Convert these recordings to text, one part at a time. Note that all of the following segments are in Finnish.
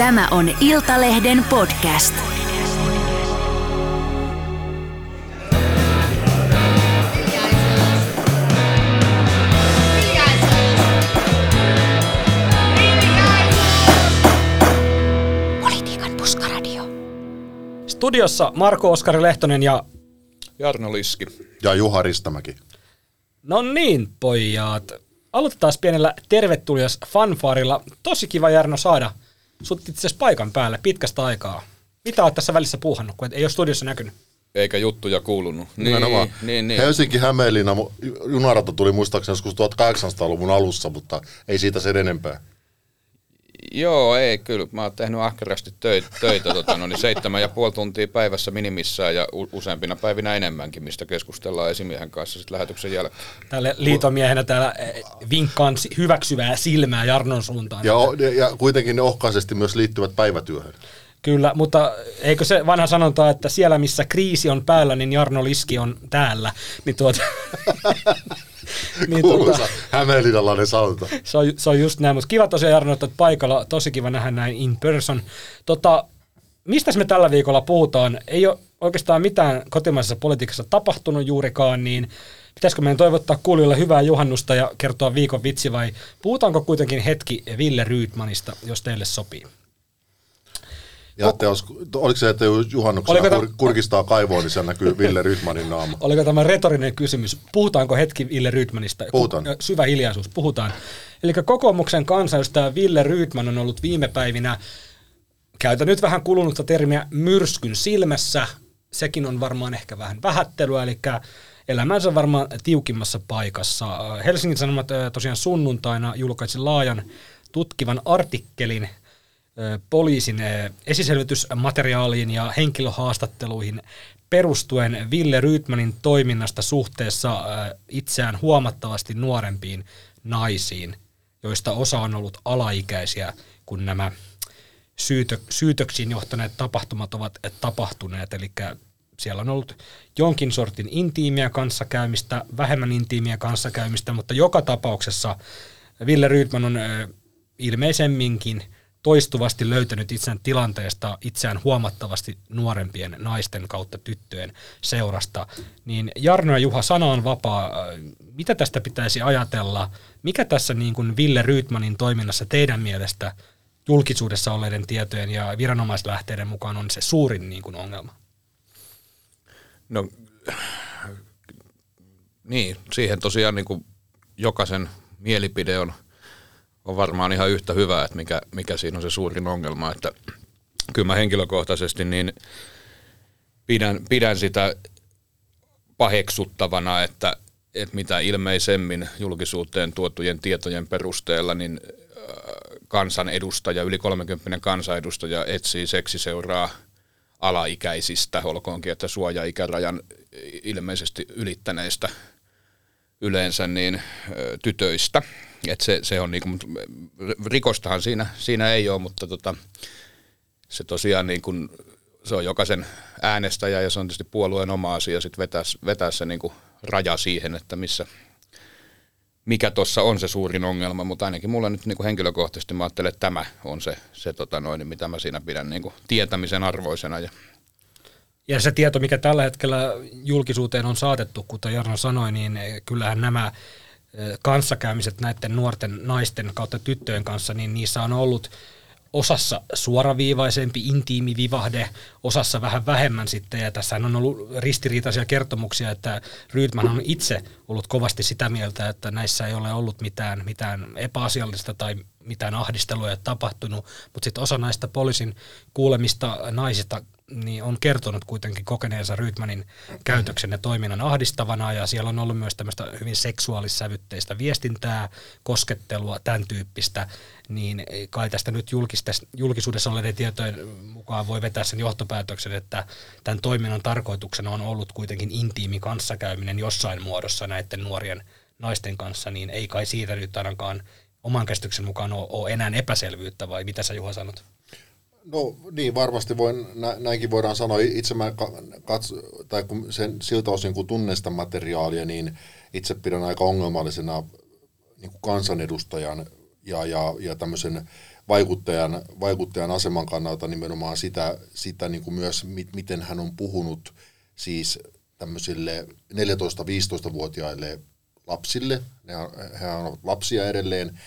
Tämä on Iltalehden podcast. Politiikan puskaradio. Studiossa Marko Oskari Lehtonen ja Jarno Liski. Ja Juha Ristamäki. no niin pojat. Aloitetaan pienellä tervetulias fanfaarilla. Tosi kiva Jarno saada sut itse asiassa paikan päälle pitkästä aikaa. Mitä oot tässä välissä puuhannut, kun et- ei ole studiossa näkynyt? Eikä juttuja kuulunut. Niin, Nimenomaan. niin, niin. Helsinki-Hämeenlinna junarata tuli muistaakseni joskus 1800-luvun alussa, mutta ei siitä sen enempää. Joo, ei kyllä. Mä oon tehnyt ahkerasti töitä, töitä tota, no, niin seitsemän ja puoli tuntia päivässä minimissään ja u- useampina päivinä enemmänkin, mistä keskustellaan esimiehen kanssa sit lähetyksen jälkeen. Tälle liitomiehenä täällä eh, vinkkaan hyväksyvää silmää Jarnon suuntaan. Ja, ja kuitenkin ne ohkaisesti myös liittyvät päivätyöhön. Kyllä, mutta eikö se vanha sanonta, että siellä missä kriisi on päällä, niin Jarno Liski on täällä. Niin tuota, niin Kuuluisa hämeenlinnalainen sanonta. se, on, se on just näin, mutta kiva tosiaan Jarno, että paikalla. Tosi kiva nähdä näin in person. Tota, mistä me tällä viikolla puhutaan? Ei ole oikeastaan mitään kotimaisessa politiikassa tapahtunut juurikaan, niin pitäisikö meidän toivottaa kuulijoille hyvää juhannusta ja kertoa viikon vitsi vai puhutaanko kuitenkin hetki Ville Rydmanista, jos teille sopii? Ja te os, oliko se, että juhannuksena Oliko kur, ta- kurkistaa kaivoon, niin siellä näkyy Ville Rydmanin naama. Oliko tämä retorinen kysymys? Puhutaanko hetki Ville Rydmanista? Puhutaan. Syvä hiljaisuus, puhutaan. Eli kokoomuksen kansanedustaja Ville Rydman on ollut viime päivinä, käytän nyt vähän kulunutta termiä, myrskyn silmässä. Sekin on varmaan ehkä vähän vähättelyä, eli elämänsä varmaan tiukimmassa paikassa. Helsingin Sanomat tosiaan sunnuntaina julkaisi laajan tutkivan artikkelin poliisin esiselvitysmateriaaliin ja henkilöhaastatteluihin perustuen Ville Rydmanin toiminnasta suhteessa itseään huomattavasti nuorempiin naisiin, joista osa on ollut alaikäisiä, kun nämä syytö, syytöksiin johtaneet tapahtumat ovat tapahtuneet, eli siellä on ollut jonkin sortin intiimiä kanssakäymistä, vähemmän intiimiä kanssakäymistä, mutta joka tapauksessa Ville Rydman on ilmeisemminkin toistuvasti löytänyt itseään tilanteesta itseään huomattavasti nuorempien naisten kautta tyttöjen seurasta. Niin Jarno ja Juha, sana on vapaa. Mitä tästä pitäisi ajatella? Mikä tässä niin kuin Ville Rydmanin toiminnassa teidän mielestä julkisuudessa olleiden tietojen ja viranomaislähteiden mukaan on se suurin niin kuin ongelma? No, niin, siihen tosiaan niin kuin jokaisen mielipide on, on varmaan ihan yhtä hyvä, että mikä, mikä siinä on se suurin ongelma. Että kyllä mä henkilökohtaisesti niin pidän, pidän sitä paheksuttavana, että, että mitä ilmeisemmin julkisuuteen tuotujen tietojen perusteella, niin äh, kansanedustaja, yli 30 kansanedustaja etsii seksiseuraa alaikäisistä, olkoonkin, että suoja-ikärajan ilmeisesti ylittäneistä yleensä niin tytöistä. Et se, se on niinku, rikostahan siinä, siinä ei ole, mutta tota, se tosiaan niin kuin, se on jokaisen äänestäjä ja se on tietysti puolueen oma asia sit vetää, vetää se niin kuin raja siihen, että missä, mikä tuossa on se suurin ongelma, mutta ainakin mulla nyt niin kuin henkilökohtaisesti mä ajattelen, että tämä on se, se tota noin, mitä mä siinä pidän niin kuin tietämisen arvoisena ja Ja se tieto, mikä tällä hetkellä julkisuuteen on saatettu, kuten Jarno sanoi, niin eh, kyllähän nämä eh, kanssakäymiset näiden nuorten naisten kautta tyttöjen kanssa, niin niissä on ollut osassa suoraviivaisempi, intiimi vivahde, osassa vähän vähemmän sitten, ja tässä on ollut ristiriitaisia kertomuksia, että Rydman on itse ollut kovasti sitä mieltä, että näissä ei ole ollut mitään, mitään epäasiallista tai mitään ahdistelua ei ole tapahtunut, mutta sitten osa näistä poliisin kuulemista naisista niin on kertonut kuitenkin kokeneensa Rydmanin käytöksen ja toiminnan ahdistavana, ja siellä on ollut myös tämmöistä hyvin seksuaalissävytteistä viestintää, koskettelua, tämän tyyppistä, niin kai tästä nyt julkisuudessa olleiden tietojen mukaan voi vetää sen johtopäätöksen, että tämän toiminnan tarkoituksena on ollut kuitenkin intiimi kanssakäyminen jossain muodossa näiden nuorien naisten kanssa, niin ei kai siitä nyt ainakaan oman käsityksen mukaan ole, ole enää epäselvyyttä, vai mitä sä Juha sanot? No niin, varmasti voin, nä, näinkin voidaan sanoa. Itse mä kats, tai kun sen, siltä osin kun tunnen sitä materiaalia, niin itse pidän aika ongelmallisena niin kuin kansanedustajan ja, ja, ja tämmöisen vaikuttajan, vaikuttajan aseman kannalta nimenomaan sitä, sitä niin kuin myös, mit, miten hän on puhunut siis tämmöisille 14-15-vuotiaille lapsille, ne he ovat lapsia edelleen,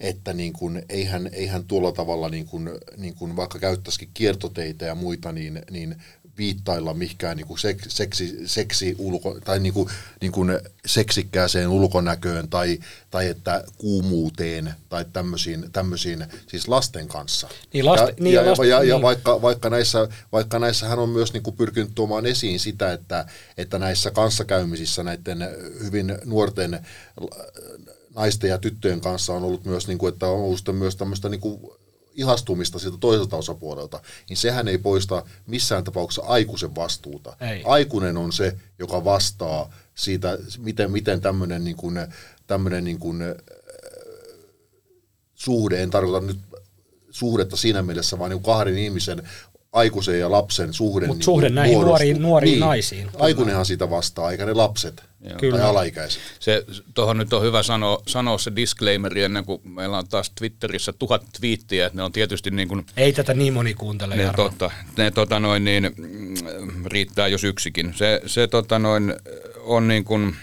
että niin kuin, eihän, eihän tuolla tavalla, niin kuin, niin kuin vaikka käyttäisikin kiertoteitä ja muita, niin, niin viittailla mihinkään niin kuin seksi, seksi ulko, tai niin kuin, niin kuin seksikkääseen ulkonäköön tai, tai että kuumuuteen tai tämmöisiin, tämmöisiin siis lasten kanssa. Niin, lasten, ja, niin, ja, lasten, ja, niin. ja vaikka, vaikka, näissä, vaikka näissä hän on myös niin kuin pyrkinyt tuomaan esiin sitä, että, että näissä kanssakäymisissä näiden hyvin nuorten naisten ja tyttöjen kanssa on ollut myös, niin kuin, että on ollut myös tämmöistä niin kuin ihastumista siltä toiselta osapuolelta, niin sehän ei poista missään tapauksessa aikuisen vastuuta. Ei. Aikuinen on se, joka vastaa siitä, miten, miten tämmöinen niin kuin, tämmöinen niin kuin, äh, suhde, en tarkoita nyt suhdetta siinä mielessä, vaan niin kahden ihmisen aikuisen ja lapsen suhde. Mut niin suhde näihin muodostuu. nuoriin- nuoriin naisiin. Aikuinenhan siitä vastaa, eikä ne lapset Kyllä. tai alaikäiset. Se, tuohon nyt on hyvä sanoa, sanoa se disclaimeri ennen kuin meillä on taas Twitterissä tuhat twiittiä, että ne on tietysti niin kuin Ei tätä niin moni kuuntele, ne, tota, ne tota noin, niin, mm, riittää jos yksikin. Se, se tota noin, on niin kuin,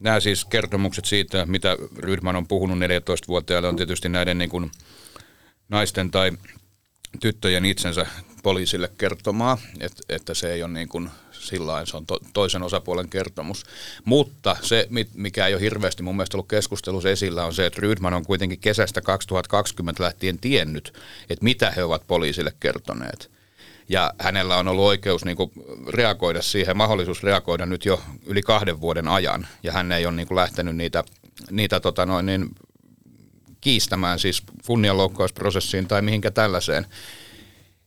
nämä siis kertomukset siitä, mitä Rydman on puhunut 14-vuotiaille, on tietysti näiden niin kuin naisten tai tyttöjen itsensä poliisille kertomaa, että, että se ei ole niin kuin sillä se on to, toisen osapuolen kertomus. Mutta se, mikä ei ole hirveästi mun mielestä ollut keskustelussa esillä, on se, että Rydman on kuitenkin kesästä 2020 lähtien tiennyt, että mitä he ovat poliisille kertoneet. Ja hänellä on ollut oikeus niin kuin reagoida siihen, mahdollisuus reagoida nyt jo yli kahden vuoden ajan. Ja hän ei ole niin kuin lähtenyt niitä, niitä tota noin, niin kiistämään siis kunnianloukkausprosessiin tai mihinkä tällaiseen.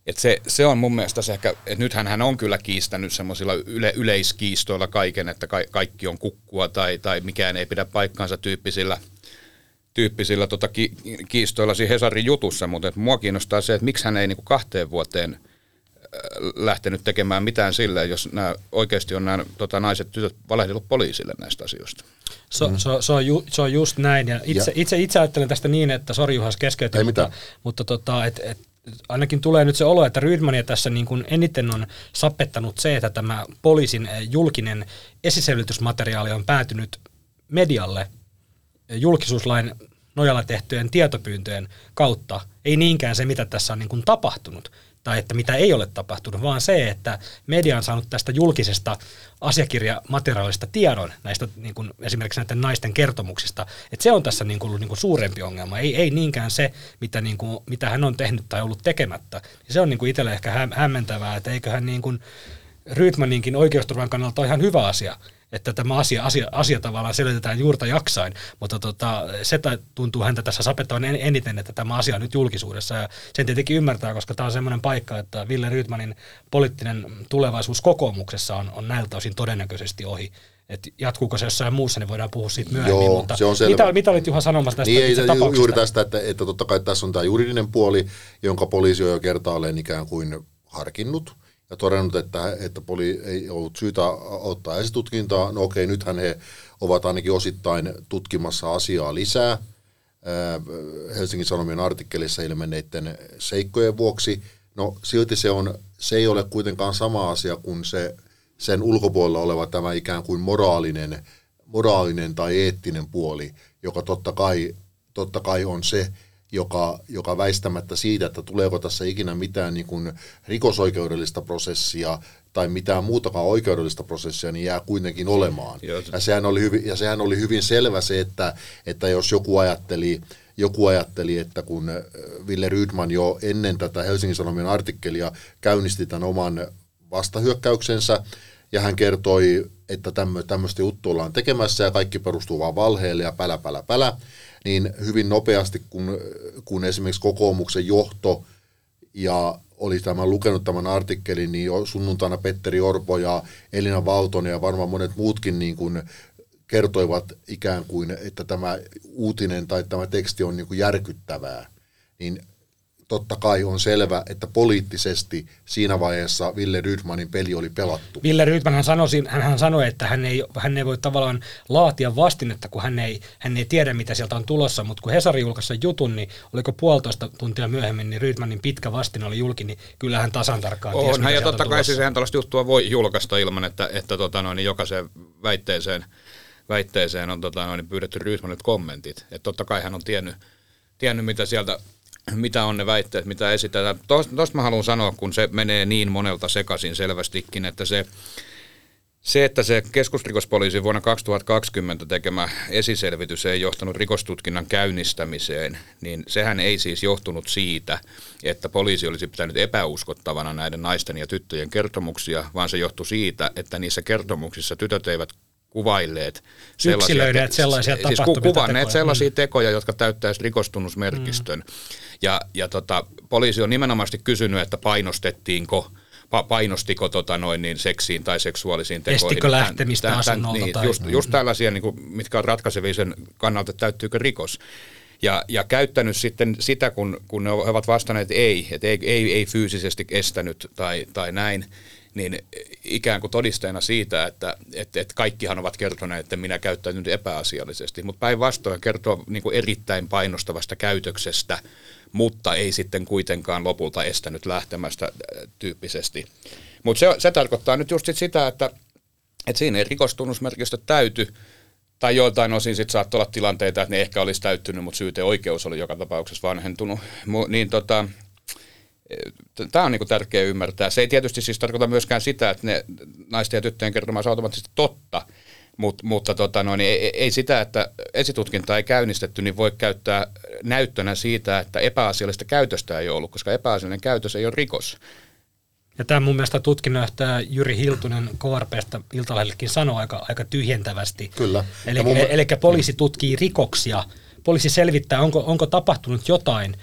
Et se, se on mun mielestä se ehkä, että nythän hän on kyllä kiistänyt semmoisilla yle, yleiskiistoilla kaiken, että ka, kaikki on kukkua tai, tai mikään ei pidä paikkaansa tyyppisillä, tyyppisillä tota ki, kiistoilla siinä Hesarin jutussa, mutta et mua kiinnostaa se, että miksi hän ei niinku kahteen vuoteen äh, lähtenyt tekemään mitään sille, jos nämä oikeasti on nämä tota, naiset tytöt valehdellut poliisille näistä asioista. Se, mm. se, se, on ju, se on just näin. Ja itse, Ja- itse, itse ajattelen tästä niin, että sori Juhas keskeytin, Ei mutta, mutta tota, et, et, ainakin tulee nyt se olo, että Rydmania tässä niin kuin eniten on sappettanut se, että tämä poliisin eh, julkinen esiselvitysmateriaali on päätynyt medialle eh, julkisuuslain nojalla tehtyjen tietopyyntöjen kautta. Ei niinkään se, mitä tässä on niin kuin tapahtunut tai että mitä ei ole tapahtunut, vaan se, että media on saanut tästä julkisesta asiakirjamateriaalista tiedon näistä niin kuin esimerkiksi näiden naisten kertomuksista, että se on tässä niin kuin niin kuin suurempi ongelma, ei, ei niinkään se, mitä, niin kuin, mitä hän on tehnyt tai ollut tekemättä. Se on niin kuin itselle ehkä hä- hämmentävää, että eiköhän niin kuin Rydmaninkin oikeusturvan kannalta ole ihan hyvä asia, että tämä asia, asia, asia tavallaan selitetään juurta jaksain, mutta tota, se tuntuu häntä tässä sapettavan en- eniten, että tämä asia on nyt julkisuudessa ja sen tietenkin ymmärtää, koska tämä on semmoinen paikka, että Ville Rydmanin poliittinen tulevaisuus kokoomuksessa on, on näiltä osin todennäköisesti ohi. Et jatkuuko se jossain muussa, niin voidaan puhua siitä myöhemmin, Joo, mutta se on selvä. mitä, mitä olit Juha sanomassa tästä Niin ei, ju- tapauksesta? juuri tästä, että, että totta kai tässä on tämä juridinen puoli, jonka poliisi on jo kertaalleen ikään kuin harkinnut ja todennut, että, että poli ei ollut syytä ottaa esitutkintaa. No okei, nythän he ovat ainakin osittain tutkimassa asiaa lisää ää, Helsingin Sanomien artikkelissa ilmenneiden seikkojen vuoksi. No silti se, on, se ei ole kuitenkaan sama asia kuin se sen ulkopuolella oleva tämä ikään kuin moraalinen, moraalinen tai eettinen puoli, joka totta kai, totta kai on se, joka, joka väistämättä siitä, että tuleeko tässä ikinä mitään niin kuin rikosoikeudellista prosessia tai mitään muutakaan oikeudellista prosessia, niin jää kuitenkin olemaan. Joo. Ja sehän oli hyvin, ja sehän oli hyvin selvä se, että, että jos joku ajatteli, joku ajatteli, että kun äh, Ville Rydman jo ennen tätä Helsingin Sanomien artikkelia käynnisti tämän oman vastahyökkäyksensä, ja hän kertoi, että tämmö, tämmöistä juttua ollaan tekemässä ja kaikki perustuu vaan valheelle ja pälä, pälä, pälä, niin hyvin nopeasti, kun, kun esimerkiksi kokoomuksen johto ja oli tämän lukenut tämän artikkelin, niin sunnuntaina Petteri Orpo ja Elina Valtonen ja varmaan monet muutkin niin kuin kertoivat ikään kuin, että tämä uutinen tai tämä teksti on niin kuin järkyttävää. Niin totta kai on selvä, että poliittisesti siinä vaiheessa Ville Rydmanin peli oli pelattu. Ville Rydman hän sanoi, hän, hän sanoi, että hän ei, hän ei voi tavallaan laatia vastinetta, kun hän ei, hän ei tiedä, mitä sieltä on tulossa, mutta kun Hesari julkaisi jutun, niin oliko puolitoista tuntia myöhemmin, niin Rydmanin pitkä vastin oli julki, niin kyllä hän tasan tarkkaan on, ties, hän, ja totta kai siis eihän tällaista juttua voi julkaista ilman, että, että tota noin, jokaiseen väitteeseen, väitteeseen on tota noin, pyydetty Rydmanilta kommentit. Että totta kai hän on tiennyt, tiennyt mitä sieltä mitä on ne väitteet, mitä esitetään. Tuosta mä haluan sanoa, kun se menee niin monelta sekaisin selvästikin, että se, se, että se keskusrikospoliisin vuonna 2020 tekemä esiselvitys ei johtanut rikostutkinnan käynnistämiseen, niin sehän ei siis johtunut siitä, että poliisi olisi pitänyt epäuskottavana näiden naisten ja tyttöjen kertomuksia, vaan se johtui siitä, että niissä kertomuksissa tytöt eivät kuvailleet sellaisia, sellaisia siis kuvanneet tekoja. sellaisia mm. tekoja, jotka täyttäisivät rikostunnusmerkistön. Mm. Ja, ja tota, poliisi on nimenomaan kysynyt, että painostettiinko painostiko tota noin niin seksiin tai seksuaalisiin tekoihin. Estikö lähtemistä tämän, asunnolta? Niin, tai... just, just mm. tällaisia, niin kuin, mitkä on ratkaisevia sen kannalta, että täyttyykö rikos. Ja, ja käyttänyt sitten sitä, kun, kun ne ovat vastanneet ei, että ei, ei, ei fyysisesti estänyt tai, tai näin, niin ikään kuin todisteena siitä, että, että, että kaikkihan ovat kertoneet, että minä käyttäytyn epäasiallisesti, mutta päinvastoin kertoo niin kuin erittäin painostavasta käytöksestä, mutta ei sitten kuitenkaan lopulta estänyt lähtemästä äh, tyyppisesti. Mutta se, se tarkoittaa nyt just sit sitä, että, että siinä ei rikostunnusmerkistö täyty, tai joiltain osin sitten saattoi olla tilanteita, että ne ehkä olisi täyttynyt, mutta oikeus oli joka tapauksessa vanhentunut. Mu, niin tota, Tämä on niin tärkeää ymmärtää. Se ei tietysti siis tarkoita myöskään sitä, että ne naisten ja tyttöjen kertoma on automaattisesti totta, Mut, mutta tota noin, ei, ei sitä, että esitutkinta ei käynnistetty, niin voi käyttää näyttönä siitä, että epäasiallista käytöstä ei ollut, koska epäasiallinen käytös ei ole rikos. Ja tämä mun mielestä tutkinnanjohtaja Jyri Hiltunen KRPstä Iltalehdellekin sanoi aika, aika tyhjentävästi. Kyllä. Eli, mun... eli poliisi tutkii rikoksia, poliisi selvittää, onko, onko tapahtunut jotain,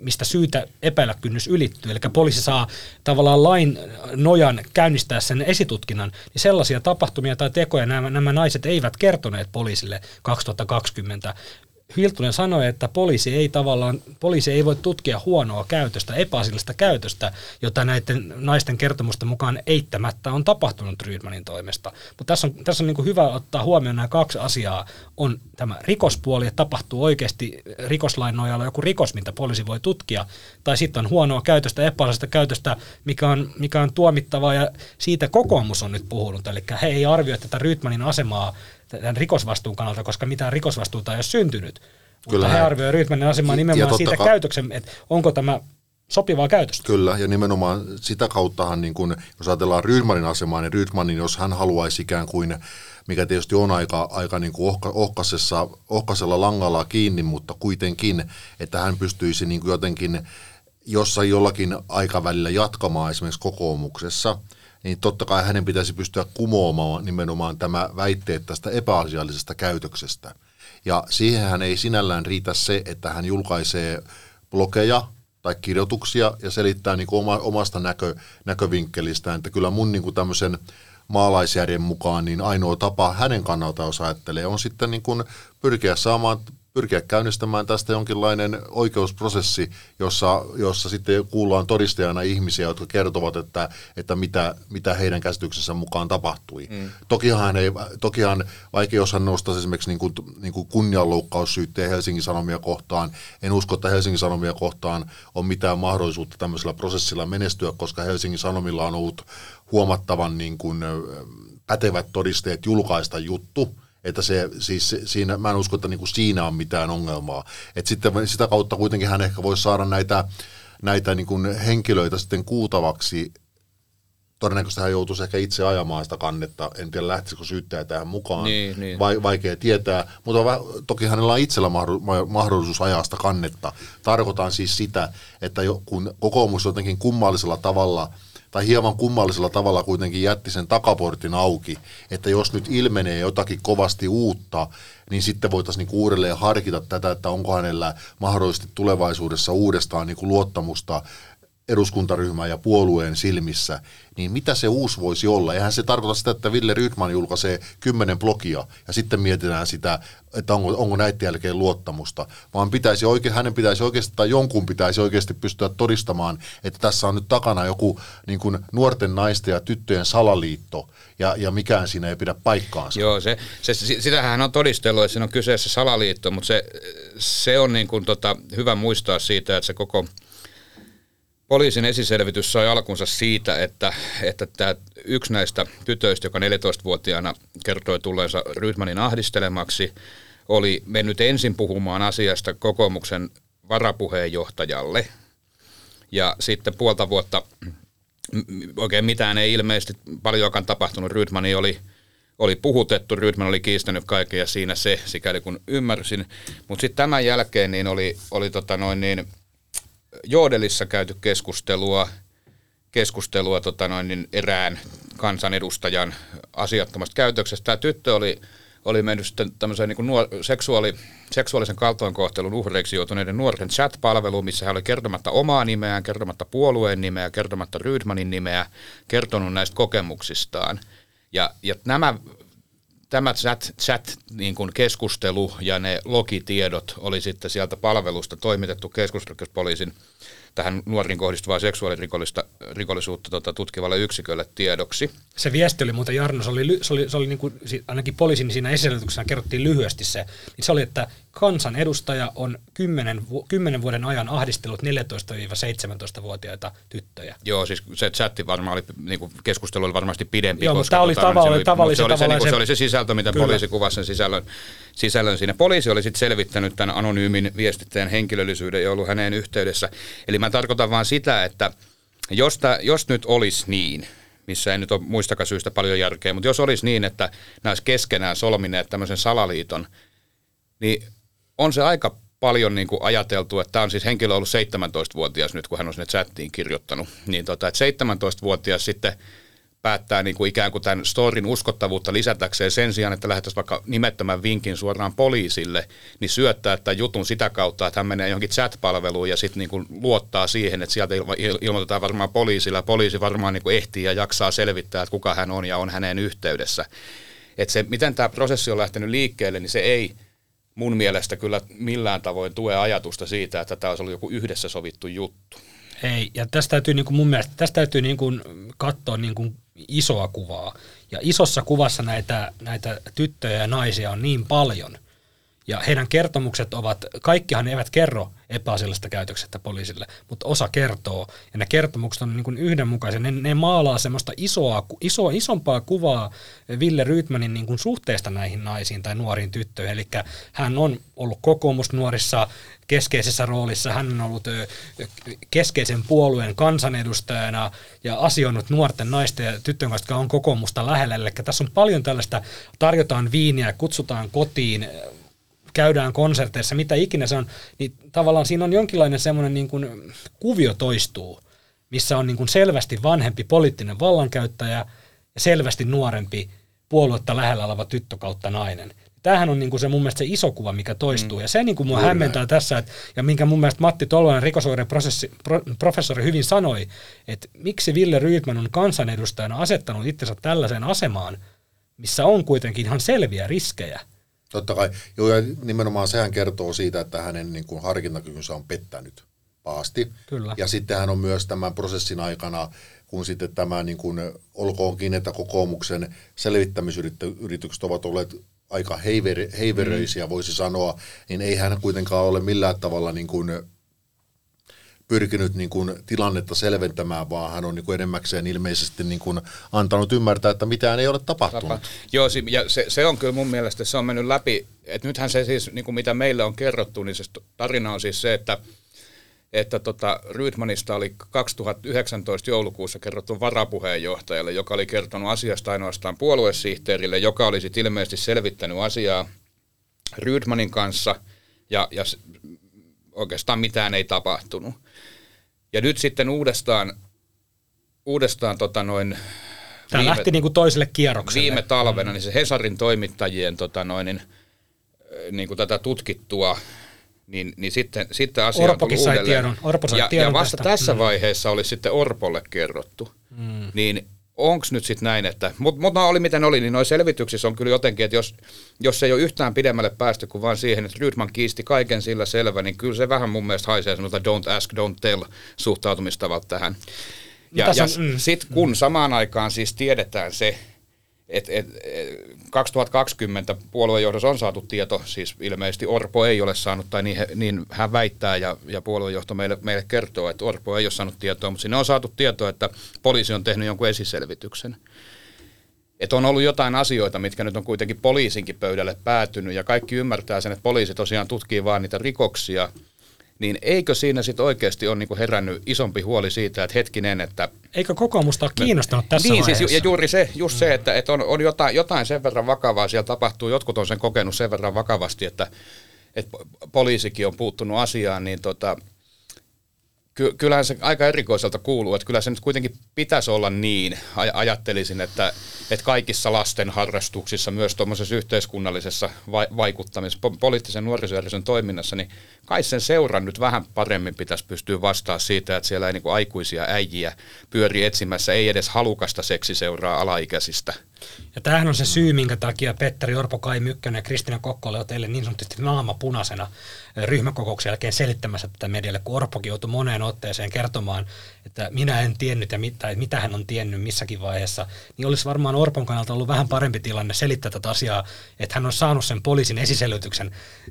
mistä syytä epäillä kynnys ylittyy. Eli poliisi saa tavallaan lain nojan käynnistää sen esitutkinnan, niin sellaisia tapahtumia tai tekoja nämä, nämä naiset eivät kertoneet poliisille 2020. Hiltunen sanoi, että poliisi ei tavallaan, poliisi ei voi tutkia huonoa käytöstä, epäasiallista käytöstä, jota näiden naisten kertomusten mukaan eittämättä on tapahtunut Rydmanin toimesta. Mutta tässä on, tässä on niin hyvä ottaa huomioon nämä kaksi asiaa. On tämä rikospuoli, että tapahtuu oikeasti rikoslain nojalla joku rikos, mitä poliisi voi tutkia, tai sitten on huonoa käytöstä, epäasiallista käytöstä, mikä on, mikä on tuomittavaa, ja siitä kokoomus on nyt puhunut. Eli he ei arvioi tätä Rydmanin asemaa tämän rikosvastuun kannalta, koska mitään rikosvastuuta ei ole syntynyt. Kyllä Mutta he arvioivat Rydmanin asemaa nimenomaan siitä ka- käytöksen, että onko tämä sopivaa käytöstä. Kyllä, ja nimenomaan sitä kauttahan, niin kun, jos ajatellaan Rydmanin asemaa, niin Rydmanin, jos hän haluaisi ikään kuin, mikä tietysti on aika, aika niin kuin ohka, ohkasessa, ohkasella langalla kiinni, mutta kuitenkin, että hän pystyisi niin kuin jotenkin jossain jollakin aikavälillä jatkamaan esimerkiksi kokoomuksessa – niin totta kai hänen pitäisi pystyä kumoamaan nimenomaan tämä väitteet tästä epäasiallisesta käytöksestä. Ja siihen ei sinällään riitä se, että hän julkaisee blogeja tai kirjoituksia ja selittää niin oma, omasta näkö, näkövinkkelistään, että kyllä mun niin kuin tämmöisen maalaisjärjen mukaan niin ainoa tapa hänen kannalta, jos ajattelee, on sitten niin kuin pyrkiä saamaan pyrkiä käynnistämään tästä jonkinlainen oikeusprosessi, jossa, jossa sitten kuullaan todistajana ihmisiä, jotka kertovat, että, että mitä, mitä heidän käsityksensä mukaan tapahtui. Mm. Tokihan, ei, tokihan vaikea jos hän nostaisi esimerkiksi niin kuin, niin kuin kunnianloukkaussyytteen Helsingin Sanomia kohtaan, en usko, että Helsingin Sanomia kohtaan on mitään mahdollisuutta tämmöisellä prosessilla menestyä, koska Helsingin Sanomilla on ollut huomattavan niin kuin, pätevät todisteet julkaista juttu, että se, siis siinä, mä en usko, että niinku siinä on mitään ongelmaa. Et sitten sitä kautta kuitenkin hän ehkä voisi saada näitä, näitä niinku henkilöitä sitten kuultavaksi. Todennäköisesti hän joutuisi ehkä itse ajamaan sitä kannetta. En tiedä, lähtisikö syyttäjä tähän mukaan. Niin, niin. Va- vaikea tietää. Mutta toki hänellä on itsellä mahdollisuus ajaa sitä kannetta. Tarkoitan siis sitä, että kun kokoomus jotenkin kummallisella tavalla – tai hieman kummallisella tavalla kuitenkin jätti sen takaportin auki, että jos nyt ilmenee jotakin kovasti uutta, niin sitten voitaisiin niinku uudelleen harkita tätä, että onko hänellä mahdollisesti tulevaisuudessa uudestaan niinku luottamusta eduskuntaryhmän ja puolueen silmissä, niin mitä se uusi voisi olla? Eihän se tarkoita sitä, että Ville Rydman julkaisee kymmenen blogia ja sitten mietitään sitä, että onko, onko näiden jälkeen luottamusta, vaan pitäisi oikein, hänen pitäisi oikeasti tai jonkun pitäisi oikeasti pystyä todistamaan, että tässä on nyt takana joku niin kuin nuorten naisten ja tyttöjen salaliitto ja, ja mikään siinä ei pidä paikkaansa. Joo, se, se, sitähän hän on todistellut, että siinä on kyseessä salaliitto, mutta se, se on niin kuin tota, hyvä muistaa siitä, että se koko poliisin esiselvitys sai alkunsa siitä, että, että tämä yksi näistä tytöistä, joka 14-vuotiaana kertoi tulleensa Rydmanin ahdistelemaksi, oli mennyt ensin puhumaan asiasta kokoomuksen varapuheenjohtajalle. Ja sitten puolta vuotta oikein mitään ei ilmeisesti paljonkaan tapahtunut. Rydmani oli, oli puhutettu, Rydman oli kiistänyt kaiken ja siinä se, sikäli kun ymmärsin. Mutta sitten tämän jälkeen niin oli, oli tota noin niin, Joodelissa käyty keskustelua, keskustelua tota noin, niin erään kansanedustajan asiattomasta käytöksestä. Tämä tyttö oli, oli mennyt sitten tämmöiseen niin nuor- seksuaali, seksuaalisen kaltoinkohtelun uhreiksi joutuneiden nuorten chat-palveluun, missä hän oli kertomatta omaa nimeään, kertomatta puolueen nimeä, kertomatta Rydmanin nimeä, kertonut näistä kokemuksistaan. Ja, ja nämä tämä chat, chat niin kuin keskustelu ja ne logitiedot oli sitten sieltä palvelusta toimitettu keskusrikospoliisin tähän nuoriin kohdistuvaa seksuaalirikollisuutta tota, tutkivalle yksikölle tiedoksi. Se viesti oli muuten, Jarno, se oli, se oli, se oli niin kuin, ainakin poliisin siinä esitellyksessä kerrottiin lyhyesti se, niin se oli, että kansan edustaja on 10, 10 vuoden ajan ahdistellut 14-17-vuotiaita tyttöjä. Joo, siis se chatti varmaan oli, niin kuin keskustelu oli varmasti pidempi. Joo, mutta tämä oli tavallinen, tavallinen, se, oli se, niin se, se, oli se sisältö, mitä Kyllä. poliisi kuvasi sen sisällön, sisällön siinä. Poliisi oli sitten selvittänyt tämän anonyymin viestittäjän henkilöllisyyden ja ollut häneen yhteydessä. Eli mä tarkoitan vaan sitä, että jos, ta, jos nyt olisi niin, missä ei nyt ole muistakaan syystä paljon järkeä, mutta jos olisi niin, että nämä olisi keskenään solmineet tämmöisen salaliiton, niin on se aika paljon niin kuin ajateltu, että tämä on siis henkilö ollut 17-vuotias nyt, kun hän on sinne chattiin kirjoittanut, niin tota, että 17-vuotias sitten päättää niin kuin ikään kuin tämän storin uskottavuutta lisätäkseen sen sijaan, että lähettäisiin vaikka nimettömän vinkin suoraan poliisille, niin syöttää tämän jutun sitä kautta, että hän menee johonkin chat-palveluun ja sitten niin kuin luottaa siihen, että sieltä ilmoitetaan varmaan poliisilla. Poliisi varmaan niin kuin ehtii ja jaksaa selvittää, että kuka hän on ja on häneen yhteydessä. Että se, miten tämä prosessi on lähtenyt liikkeelle, niin se ei mun mielestä kyllä millään tavoin tue ajatusta siitä, että tämä olisi ollut joku yhdessä sovittu juttu. Ei, ja tästä täytyy niin kuin mun mielestä tästä täytyy niin kuin katsoa niin kuin isoa kuvaa. Ja isossa kuvassa näitä, näitä tyttöjä ja naisia on niin paljon, ja heidän kertomukset ovat, kaikkihan eivät kerro epäasiallisesta käytöksestä poliisille, mutta osa kertoo. Ja ne kertomukset on niin kuin yhdenmukaisia. Ne, ne maalaa semmoista isoa, isoa, isompaa kuvaa Ville Ryytmanin niin kuin suhteesta näihin naisiin tai nuoriin tyttöihin. Eli hän on ollut kokoomusnuorissa keskeisessä roolissa. Hän on ollut keskeisen puolueen kansanedustajana ja asioinut nuorten naisten ja tyttöjen kanssa, jotka on kokoomusta lähellä. Eli tässä on paljon tällaista, tarjotaan viiniä, kutsutaan kotiin, käydään konserteissa, mitä ikinä se on, niin tavallaan siinä on jonkinlainen semmoinen niin kuin kuvio toistuu, missä on niin kuin selvästi vanhempi poliittinen vallankäyttäjä ja selvästi nuorempi puoluetta lähellä oleva tyttö kautta nainen. Tämähän on niin kuin se mun mielestä se iso kuva, mikä toistuu. Mm. Ja se niin kuin mua Kyllä. hämmentää tässä, että, ja minkä mun mielestä Matti Tolvanen, rikosoikeuden pro, professori, hyvin sanoi, että miksi Ville Rydman on kansanedustajana asettanut itsensä tällaiseen asemaan, missä on kuitenkin ihan selviä riskejä – Totta kai, joo, ja nimenomaan sehän kertoo siitä, että hänen niin kuin, harkintakykynsä on pettänyt pahasti. Kyllä. Ja sitten hän on myös tämän prosessin aikana, kun sitten tämä, niin kuin, olkoonkin, että kokoomuksen selvittämisyritykset ovat olleet aika heiver, heiveröisiä, mm. voisi sanoa, niin ei hän kuitenkaan ole millään tavalla niin kuin, pyrkinyt niin kuin tilannetta selventämään, vaan hän on niin kuin enemmäkseen ilmeisesti niin kuin antanut ymmärtää, että mitään ei ole tapahtunut. Tapa. Joo, ja se, se on kyllä mun mielestä, se on mennyt läpi, että nythän se siis, niin kuin mitä meille on kerrottu, niin se tarina on siis se, että että tota, Rydmanista oli 2019 joulukuussa kerrottu varapuheenjohtajalle, joka oli kertonut asiasta ainoastaan puoluesihteerille, joka oli sitten ilmeisesti selvittänyt asiaa Rydmanin kanssa, ja, ja oikeastaan mitään ei tapahtunut. Ja nyt sitten uudestaan, uudestaan tota noin, Tämä viime, lähti niin kuin toiselle kierrokselle. Viime talvena niin se Hesarin toimittajien tota noin, niin, niin kuin tätä tutkittua niin, niin sitten, sitten asia Orpokin on sai tiedon. Orpo sai ja, tiedon ja vasta tästä. tässä Mm. vaiheessa olisi sitten Orpolle kerrottu. Mm. Niin onko nyt sitten näin, että, mutta mut no oli miten oli, niin noissa selvityksissä on kyllä jotenkin, että jos, jos ei ole yhtään pidemmälle päästy kuin vaan siihen, että Rydman kiisti kaiken sillä selvä, niin kyllä se vähän mun mielestä haisee semmoista don't ask, don't tell suhtautumistavalta tähän. Ja, tässä ja on- mm, sitten kun samaan aikaan siis tiedetään se, et, et, et, 2020 puoluejohdossa on saatu tieto, siis ilmeisesti Orpo ei ole saanut, tai niin, niin hän väittää ja, ja puoluejohto meille, meille kertoo, että Orpo ei ole saanut tietoa, mutta sinne on saatu tietoa, että poliisi on tehnyt jonkun esiselvityksen. Että on ollut jotain asioita, mitkä nyt on kuitenkin poliisinkin pöydälle päätynyt, ja kaikki ymmärtää sen, että poliisi tosiaan tutkii vaan niitä rikoksia, niin eikö siinä sitten oikeasti ole niinku herännyt isompi huoli siitä, että hetkinen, että Eikö kokoomusta ole kiinnostanut tässä niin, vaiheessa? siis, ja juuri se, just se että, että on, on jotain, jotain sen verran vakavaa siellä tapahtuu, jotkut on sen kokenut sen verran vakavasti, että, että po- poliisikin on puuttunut asiaan, niin tota, ky, kyllähän se aika erikoiselta kuuluu, että kyllä se nyt kuitenkin pitäisi olla niin, aj- ajattelisin, että, että kaikissa lasten harrastuksissa, myös tuommoisessa yhteiskunnallisessa vai, vaikuttamisessa, po- poliittisen nuorisojärjestön toiminnassa, niin kai sen seuran nyt vähän paremmin pitäisi pystyä vastaa siitä, että siellä ei niin aikuisia äijiä pyöri etsimässä, ei edes halukasta seksiseuraa alaikäisistä. Ja tämähän on se syy, minkä takia Petteri Orpo, Kai Mykkänen ja Kristina Kokko oli teille niin sanotusti naama punaisena ryhmäkokouksen jälkeen selittämässä tätä medialle, kun Orpokin joutui moneen otteeseen kertomaan, että minä en tiennyt ja mit, mitä hän on tiennyt missäkin vaiheessa, niin olisi varmaan Orpon kannalta ollut vähän parempi tilanne selittää tätä asiaa, että hän on saanut sen poliisin esiselvityksen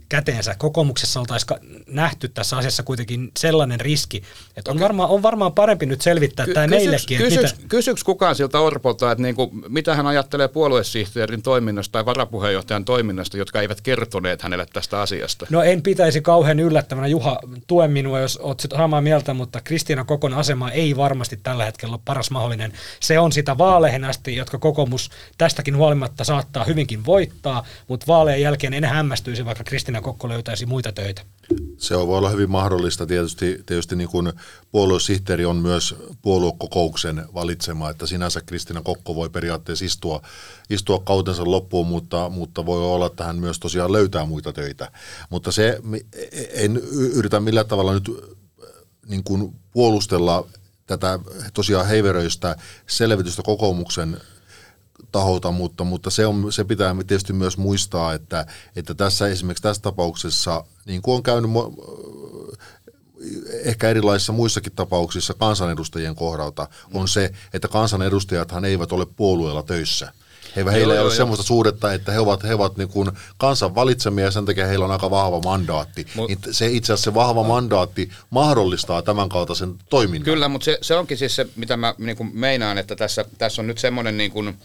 käteensä. Kokoomuksessa oltaisiin nähty tässä asiassa kuitenkin sellainen riski, että on varmaan, on varmaan parempi nyt selvittää tämä meillekin. että Kysyks, mitä- kysyks kukaan siltä Orpolta, että niinku, mitä hän ajattelee puoluesihteerin toiminnasta tai varapuheenjohtajan toiminnasta, jotka eivät kertoneet hänelle tästä asiasta? No en pitäisi kauhean yllättävänä. Juha, tue minua, jos olet samaa mieltä, mutta Kristiina Kokon asema ei varmasti tällä hetkellä ole paras mahdollinen. Se on sitä vaaleihin asti, jotka kokoomus tästäkin huolimatta saattaa hyvinkin voittaa, mutta vaaleen jälkeen en hämmästyisi, vaikka Kristiina Kokko löytäisi muita töitä. Se voi olla hyvin mahdollista. Tietysti, tietysti niin kuin puoluesihteeri on myös puoluekokouksen valitsema, että sinänsä Kristina Kokko voi periaatteessa istua, istua kautensa loppuun, mutta, mutta voi olla, että hän myös tosiaan löytää muita töitä. Mutta se, en yritä millään tavalla nyt niin kuin puolustella tätä tosiaan heiveröistä selvitystä kokoomuksen taholta, mutta, mutta se, on, se pitää tietysti myös muistaa, että, että tässä esimerkiksi tässä tapauksessa, niin kuin on käynyt ehkä erilaisissa muissakin tapauksissa kansanedustajien kohdalta, on se, että kansanedustajathan eivät ole puolueella töissä. He, heillä ei ole semmoista suhdetta, että he ovat, he ovat niin kuin kansan valitsemia ja sen takia heillä on aika vahva mandaatti. Mut- niin se itse asiassa se vahva mandaatti mahdollistaa tämän kaltaisen toiminnan. Kyllä, mutta se, se onkin siis se, mitä mä niin kuin meinaan, että tässä, tässä on nyt semmoinen niin kuin,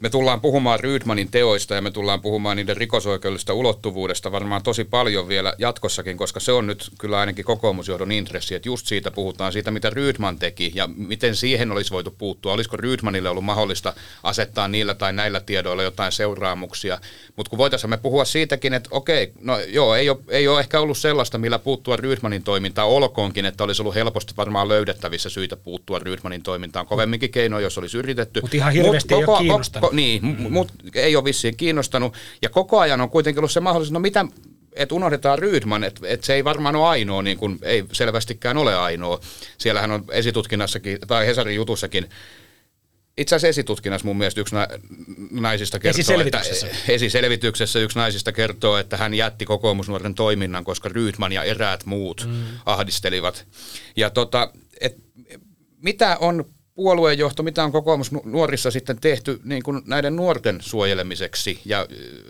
me tullaan puhumaan Rydmanin teoista ja me tullaan puhumaan niiden rikosoikeudellisesta ulottuvuudesta varmaan tosi paljon vielä jatkossakin, koska se on nyt kyllä ainakin kokoomusjohdon intressi, että just siitä puhutaan, siitä mitä Rydman teki ja miten siihen olisi voitu puuttua. Olisiko Rydmanille ollut mahdollista asettaa niillä tai näillä tiedoilla jotain seuraamuksia, mutta kun voitaisiin me puhua siitäkin, että okei, no joo, ei ole, ei ole ehkä ollut sellaista, millä puuttua Rydmanin toimintaan, olkoonkin, että olisi ollut helposti varmaan löydettävissä syitä puuttua Rydmanin toimintaan, kovemminkin keinoin, jos olisi yritetty. Mut ihan hirveästi ei ole koko- kiinnostanut. Ko, niin, mm. mutta ei ole vissiin kiinnostanut. Ja koko ajan on kuitenkin ollut se mahdollisuus, no mitä, että unohdetaan Rydman, että et se ei varmaan ole ainoa, niin kuin ei selvästikään ole ainoa. Siellähän on esitutkinnassakin, tai Hesarin jutussakin, itse asiassa esitutkinnassa mun mielestä yksi na- naisista kertoo, Esiselvityksessä. että esiselvityksessä yksi naisista kertoo, että hän jätti kokoomusnuoren toiminnan, koska Rydman ja eräät muut mm. ahdistelivat. Ja tota, et, mitä on puoluejohto, mitä on kokoomus nu- nuorissa sitten tehty niin kuin näiden nuorten suojelemiseksi ja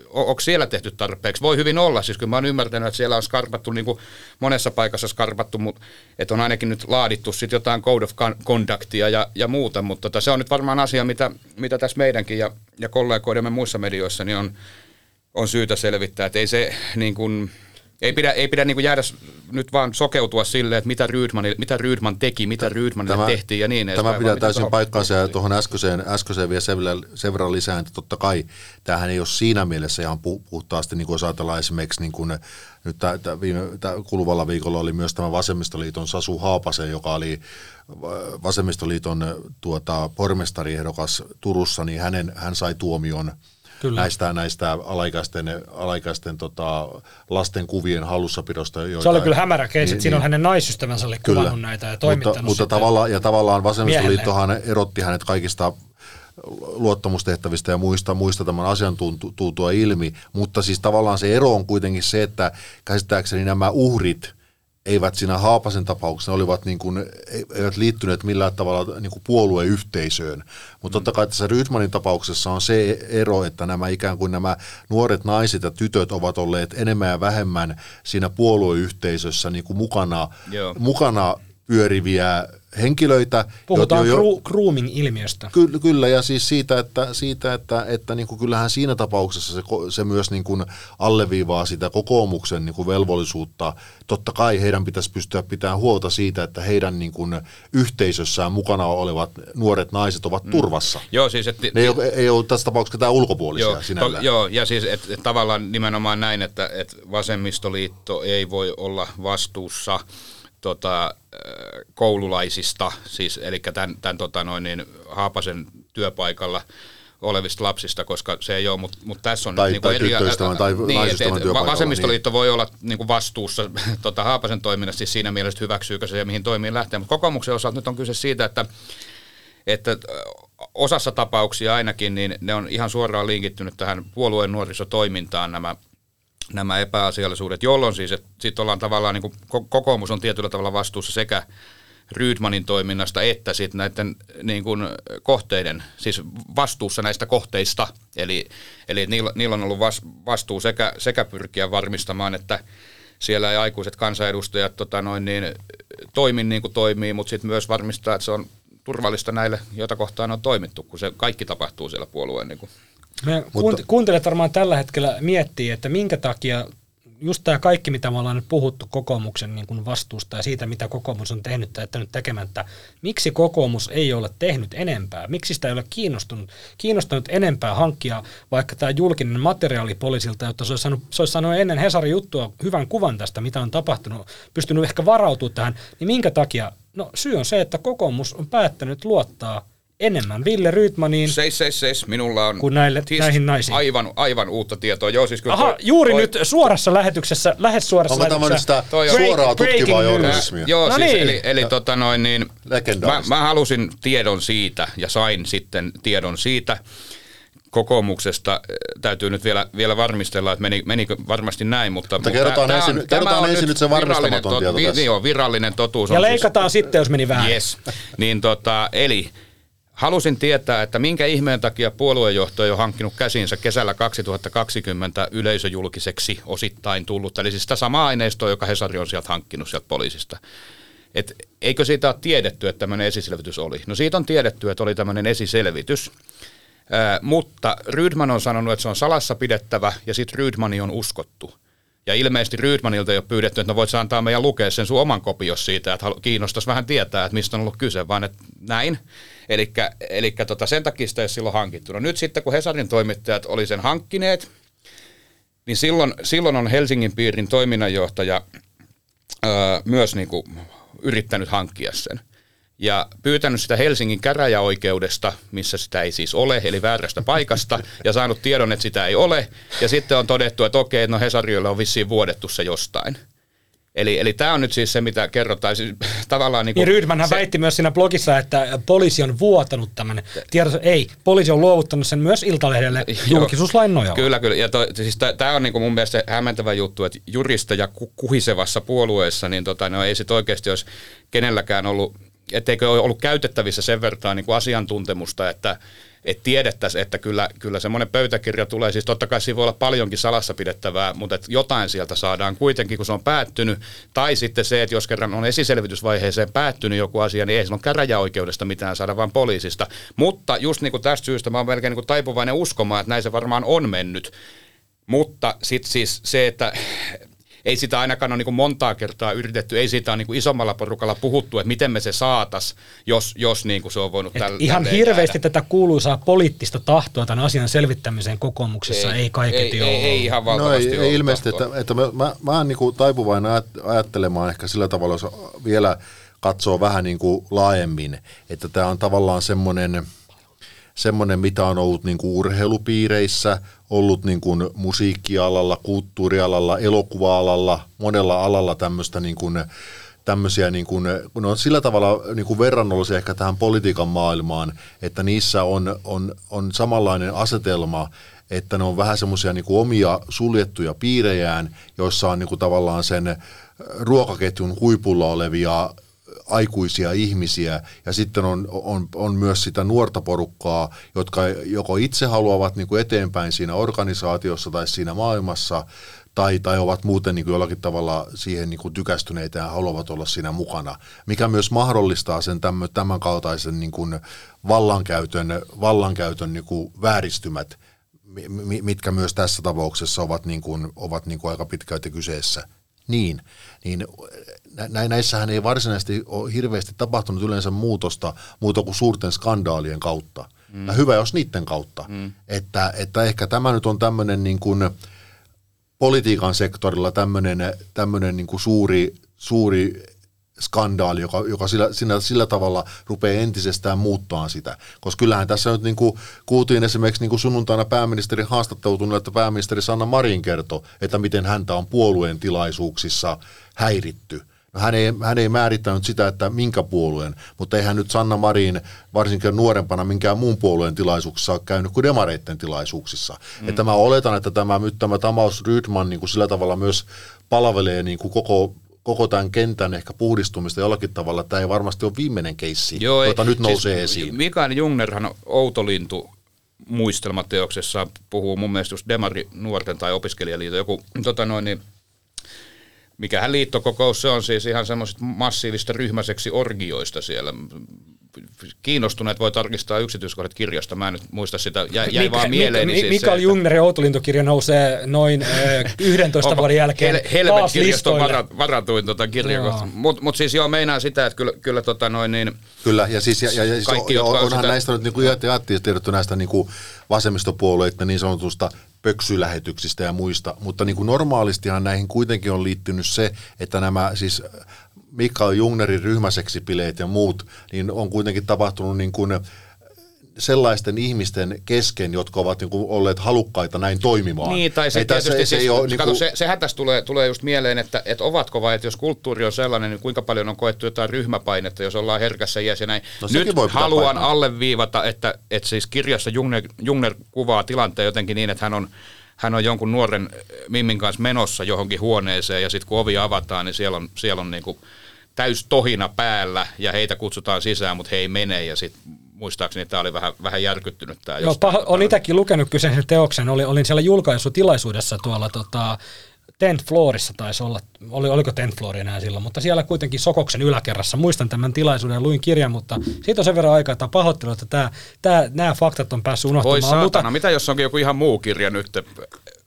onko siellä tehty tarpeeksi? Voi hyvin olla, siis kyllä mä oon ymmärtänyt, että siellä on skarpattu niin kuin monessa paikassa skarpattu, mutta että on ainakin nyt laadittu sitten jotain code of con- conductia ja, ja muuta, mutta tota, se on nyt varmaan asia, mitä, mitä tässä meidänkin ja, ja kollegoidemme muissa medioissa niin on, on syytä selvittää, että ei se niin kuin, ei pidä, ei pidä niin kuin jäädä nyt vaan sokeutua silleen, että mitä Rydman, mitä Rydman teki, mitä Rydmanille tehtiin ja niin Tämä pitää täysin paikkaansa ja tuohon äskeiseen, äskeiseen vielä sen verran, sen verran lisään, että totta kai tämähän ei ole siinä mielessä ihan pu- puhtaasti, niin kuin jos ajatellaan esimerkiksi niin kuin, nyt tää, tää viime, tää kuluvalla viikolla oli myös tämä Vasemmistoliiton Sasu Haapasen, joka oli va- Vasemmistoliiton tuota, pormestariehdokas Turussa, niin hänen, hän sai tuomion Kyllä. näistä, näistä alaikäisten, alaikäisten tota, lasten kuvien hallussapidosta. Joita, Se oli kyllä hämärä case, niin, että siinä on niin. hänen naisystävänsä oli Kyllä. kuvannut näitä ja toimittanut Mutta, mutta tavallaan, ja tavallaan vasemmistoliittohan erotti hänet kaikista luottamustehtävistä ja muista, muista tämän asian tultua ilmi, mutta siis tavallaan se ero on kuitenkin se, että käsittääkseni nämä uhrit eivät siinä Haapasen tapauksessa ne olivat niin kuin, eivät liittyneet millään tavalla niin kuin puolueyhteisöön. Mutta totta kai tässä Rydmanin tapauksessa on se ero, että nämä ikään kuin nämä nuoret naiset ja tytöt ovat olleet enemmän ja vähemmän siinä puolueyhteisössä niin kuin mukana, Joo. mukana pyöriviä henkilöitä. Puhutaan jo- gru- grooming-ilmiöstä. Kyllä, kyllä, ja siis siitä, että, siitä, että, että niin kuin kyllähän siinä tapauksessa se, se myös niin kuin alleviivaa sitä kokoomuksen niin kuin velvollisuutta. Totta kai heidän pitäisi pystyä pitämään huolta siitä, että heidän niin kuin yhteisössään mukana olevat nuoret naiset ovat turvassa. Joo, siis että... Ne ei, ole, ei ole tässä tapauksessa ketään ulkopuolisia Joo, sinällään. to, joo, ja siis et, et tavallaan nimenomaan näin, että et vasemmistoliitto ei voi olla vastuussa tota, äh, koululaisista, siis, eli tämän, tämän tota noin, niin, Haapasen työpaikalla olevista lapsista, koska se ei ole, mutta mut tässä on Tai- niinku tai tyttöystävän tai niin, naisystävän et- Vasemmistoliitto voi olla niinku vastuussa tota, Haapasen toiminnasta siis siinä mielessä, hyväksyykö se ja mihin toimiin lähtee, mutta kokoomuksen osalta nyt on kyse siitä, että että osassa tapauksia ainakin, niin ne on ihan suoraan linkittynyt tähän puolueen nuorisotoimintaan nämä, nämä epäasiallisuudet, jolloin siis, että sit ollaan tavallaan, niin kuin, ko- kokoomus on tietyllä tavalla vastuussa sekä Rydmanin toiminnasta että sitten näiden niin kuin, kohteiden, siis vastuussa näistä kohteista. Eli, eli niillä, niillä on ollut vas, vastuu sekä, sekä pyrkiä varmistamaan, että siellä ei aikuiset kansanedustajat tota noin, niin, toimi niin kuin toimii, mutta sitten myös varmistaa, että se on turvallista näille, joita kohtaan on toimittu, kun se kaikki tapahtuu siellä puolueen niin kuin Me Mutta, kuuntelijat varmaan tällä hetkellä miettii, että minkä takia just tämä kaikki, mitä me ollaan nyt puhuttu kokoomuksen niin kuin vastuusta ja siitä, mitä kokoomus on tehnyt tai jättänyt tekemättä, miksi kokoomus ei ole tehnyt enempää? Miksi sitä ei ole kiinnostunut, kiinnostanut enempää hankkia vaikka tämä julkinen materiaali poliisilta, jotta se olisi, saanut, se olisi saanut ennen Hesarin juttua hyvän kuvan tästä, mitä on tapahtunut, pystynyt ehkä varautumaan tähän, niin minkä takia? No syy on se, että kokoomus on päättänyt luottaa enemmän Ville Rydmaniin, Seis, seis, seis. Minulla on Kuin näille- siis näihin naisiin. Aivan, aivan uutta tietoa. Joo, siis kyllä Aha, toi- juuri toi- nyt suorassa lähetyksessä, lähes suorassa Onko tämä nyt lähetyksessä. sitä Toi on- suoraa tutkivaa breaking news. journalismia? Joo, No siis niin. eli, eli tota noin niin, mä, mä halusin tiedon siitä ja sain sitten tiedon siitä kokoomuksesta. Täytyy nyt vielä, vielä varmistella, että meni, menikö varmasti näin, mutta, mutta kerrotaan tää ensin- on- kerrotaan tämä on ensin nyt se virallinen varmistamaton tieto vi- tässä. Joo, virallinen totuus Ja on siis, leikataan sitten, jos meni vähän. Yes. Niin tota, eli halusin tietää, että minkä ihmeen takia puoluejohto ei ole hankkinut käsinsä kesällä 2020 yleisöjulkiseksi osittain tullut, eli siis sitä samaa aineistoa, joka Hesari on sieltä hankkinut sieltä poliisista. Et eikö siitä ole tiedetty, että tämmöinen esiselvitys oli? No siitä on tiedetty, että oli tämmöinen esiselvitys, Ää, mutta Rydman on sanonut, että se on salassa pidettävä ja sitten Rydmani on uskottu. Ja ilmeisesti Rydmanilta ei ole pyydetty, että no voit antaa meidän lukea sen sun oman kopios siitä, että kiinnostaisi vähän tietää, että mistä on ollut kyse, vaan että näin. Eli tota, sen takia sitä ei silloin hankittu. No nyt sitten, kun Hesarin toimittajat oli sen hankkineet, niin silloin, silloin on Helsingin piirin toiminnanjohtaja öö, myös niin kuin yrittänyt hankkia sen. Ja pyytänyt sitä Helsingin käräjäoikeudesta, missä sitä ei siis ole, eli väärästä paikasta, ja saanut tiedon, että sitä ei ole. Ja sitten on todettu, että okei, no Hesariolle on vissiin vuodettu se jostain. Eli, eli tämä on nyt siis se, mitä kerrotaan. Siis, tavallaan niin Niin kuin Rydmanhan se- väitti myös siinä blogissa, että poliisi on vuotanut tämän tiedon. Ei, poliisi on luovuttanut sen myös Iltalehdelle julkisuuslain nojalla. Kyllä, kyllä. Ja to, siis tämä on niinku mun mielestä se hämmentävä juttu, että juristeja ku, kuhisevassa puolueessa, niin tota, no ei sit oikeasti olisi kenelläkään ollut, etteikö ole ollut käytettävissä sen verran niin kuin asiantuntemusta, että et tiedettäisiin, että kyllä, kyllä semmoinen pöytäkirja tulee, siis totta kai siinä voi olla paljonkin salassa pidettävää, mutta että jotain sieltä saadaan kuitenkin, kun se on päättynyt, tai sitten se, että jos kerran on esiselvitysvaiheeseen päättynyt joku asia, niin ei silloin käräjäoikeudesta mitään saada, vaan poliisista. Mutta just niin kuin tästä syystä mä oon melkein niin kuin taipuvainen uskomaan, että näin se varmaan on mennyt, mutta sitten siis se, että ei sitä ainakaan ole niin kuin montaa kertaa yritetty, ei siitä ole niin kuin isommalla porukalla puhuttu, että miten me se saatas, jos, jos niin kuin se on voinut Et täl, ihan hirveästi jäädä. tätä kuuluisaa poliittista tahtoa tämän asian selvittämiseen kokoomuksessa ei, ei kaiketi ei, ole. ei, ei ihan No valtavasti ei, ole ei ilmeisesti, tahtoa. että, että mä, mä, mä oon niinku taipuvainen ajat- ajattelemaan ehkä sillä tavalla, jos vielä katsoo vähän niin kuin laajemmin, että tämä on tavallaan semmoinen semmoinen, mitä on ollut niin kuin urheilupiireissä, ollut niin kuin musiikkialalla, kulttuurialalla, elokuva-alalla, monella alalla tämmöistä niin kuin, tämmöisiä, niin kuin, kun on sillä tavalla niin kuin verrannollisia ehkä tähän politiikan maailmaan, että niissä on, on, on samanlainen asetelma, että ne on vähän semmoisia niin omia suljettuja piirejään, joissa on niin kuin tavallaan sen ruokaketjun huipulla olevia aikuisia ihmisiä ja sitten on, on, on myös sitä nuorta porukkaa, jotka joko itse haluavat niin kuin eteenpäin siinä organisaatiossa tai siinä maailmassa tai, tai ovat muuten niin kuin jollakin tavalla siihen niin kuin tykästyneitä ja haluavat olla siinä mukana, mikä myös mahdollistaa sen tämän, tämän kaltaisen niin kuin vallankäytön, vallankäytön niin kuin vääristymät, mitkä myös tässä tapauksessa ovat, niin kuin, ovat niin kuin aika pitkälti kyseessä. Niin, niin nä- näissähän ei varsinaisesti ole hirveästi tapahtunut yleensä muutosta muuta kuin suurten skandaalien kautta. Mm. Ja hyvä jos niiden kautta. Mm. Että, että ehkä tämä nyt on tämmöinen niin kuin politiikan sektorilla tämmöinen, tämmöinen niin kuin suuri, suuri skandaali, joka, joka sillä, sillä, sillä tavalla rupeaa entisestään muuttaa sitä. Koska kyllähän tässä nyt niin kuin, kuultiin esimerkiksi niin kuin sunnuntaina pääministeri haastattelutun, että pääministeri Sanna Marin kertoi, että miten häntä on puolueen tilaisuuksissa häiritty. No, hän, ei, hän ei määrittänyt sitä, että minkä puolueen, mutta eihän nyt Sanna Marin varsinkin nuorempana minkään muun puolueen tilaisuuksissa ole käynyt kuin demareitten tilaisuuksissa. Mm. Että mä oletan, että tämä, nyt tämä Tamaus Rydman niin kuin sillä tavalla myös palvelee niin kuin koko koko tämän kentän ehkä puhdistumista jollakin tavalla. Tämä ei varmasti ole viimeinen keissi, Joo, jota ei, nyt siis nousee siis esiin. Mikael Jungnerhan Outolintu muistelmateoksessa puhuu mun mielestä just Demari nuorten tai opiskelijaliiton joku, tota noin, niin Mikähän liittokokous se on siis ihan semmoisista massiivista ryhmäseksi orgioista siellä. Kiinnostuneet voi tarkistaa yksityiskohdat kirjasta, mä en nyt muista sitä, jäi, jäi Mika, vaan mieleen. Mika, siis Mikael Jungnerin Outolintokirja nousee noin äh, 11 vuoden jälkeen Hel- taas listoille. varatuin tota kirja, Mutta mut siis joo, meinaa sitä, että kyllä, kyllä tota noin niin... Kyllä, ja siis ja, ja, ja siis kaikki, on, onhan sitä... näistä nyt niin kuin tiedetty näistä niin kuin vasemmistopuolueiden niin sanotusta pöksylähetyksistä ja muista, mutta niin kuin normaalistihan näihin kuitenkin on liittynyt se, että nämä siis Mikael Jungnerin ryhmäseksipileet ja muut, niin on kuitenkin tapahtunut niin kuin sellaisten ihmisten kesken, jotka ovat niin kuin olleet halukkaita näin toimimaan. Niin, tai se Ei, tietysti, se, se, siis, ole, niin kuin... se, sehän tässä tulee, tulee just mieleen, että, että ovatko vai, että jos kulttuuri on sellainen, niin kuinka paljon on koettu jotain ryhmäpainetta, jos ollaan herkässä iässä ja näin. No, Nyt voi haluan painaa. alleviivata, että, että siis kirjassa Jungner, Jungner kuvaa tilanteen jotenkin niin, että hän on hän on jonkun nuoren Mimmin kanssa menossa johonkin huoneeseen ja sitten kun ovi avataan, niin siellä on, siellä on niin kuin täys tohina päällä ja heitä kutsutaan sisään, mutta he ei mene ja sitten muistaakseni tämä oli vähän, vähän järkyttynyt tämä. Joo, paha, olen itsekin lukenut kyseisen teoksen, oli, olin siellä julkaisutilaisuudessa tuolla tota, Tent Floorissa taisi olla, oli, oliko Tent Floor enää silloin, mutta siellä kuitenkin Sokoksen yläkerrassa. Muistan tämän tilaisuuden, luin kirjan, mutta siitä on sen verran aikaa, että pahoittelu, että tämä, tämä, nämä faktat on päässyt unohtumaan. Voi saatana, mutta, mitä jos onkin joku ihan muu kirja nyt?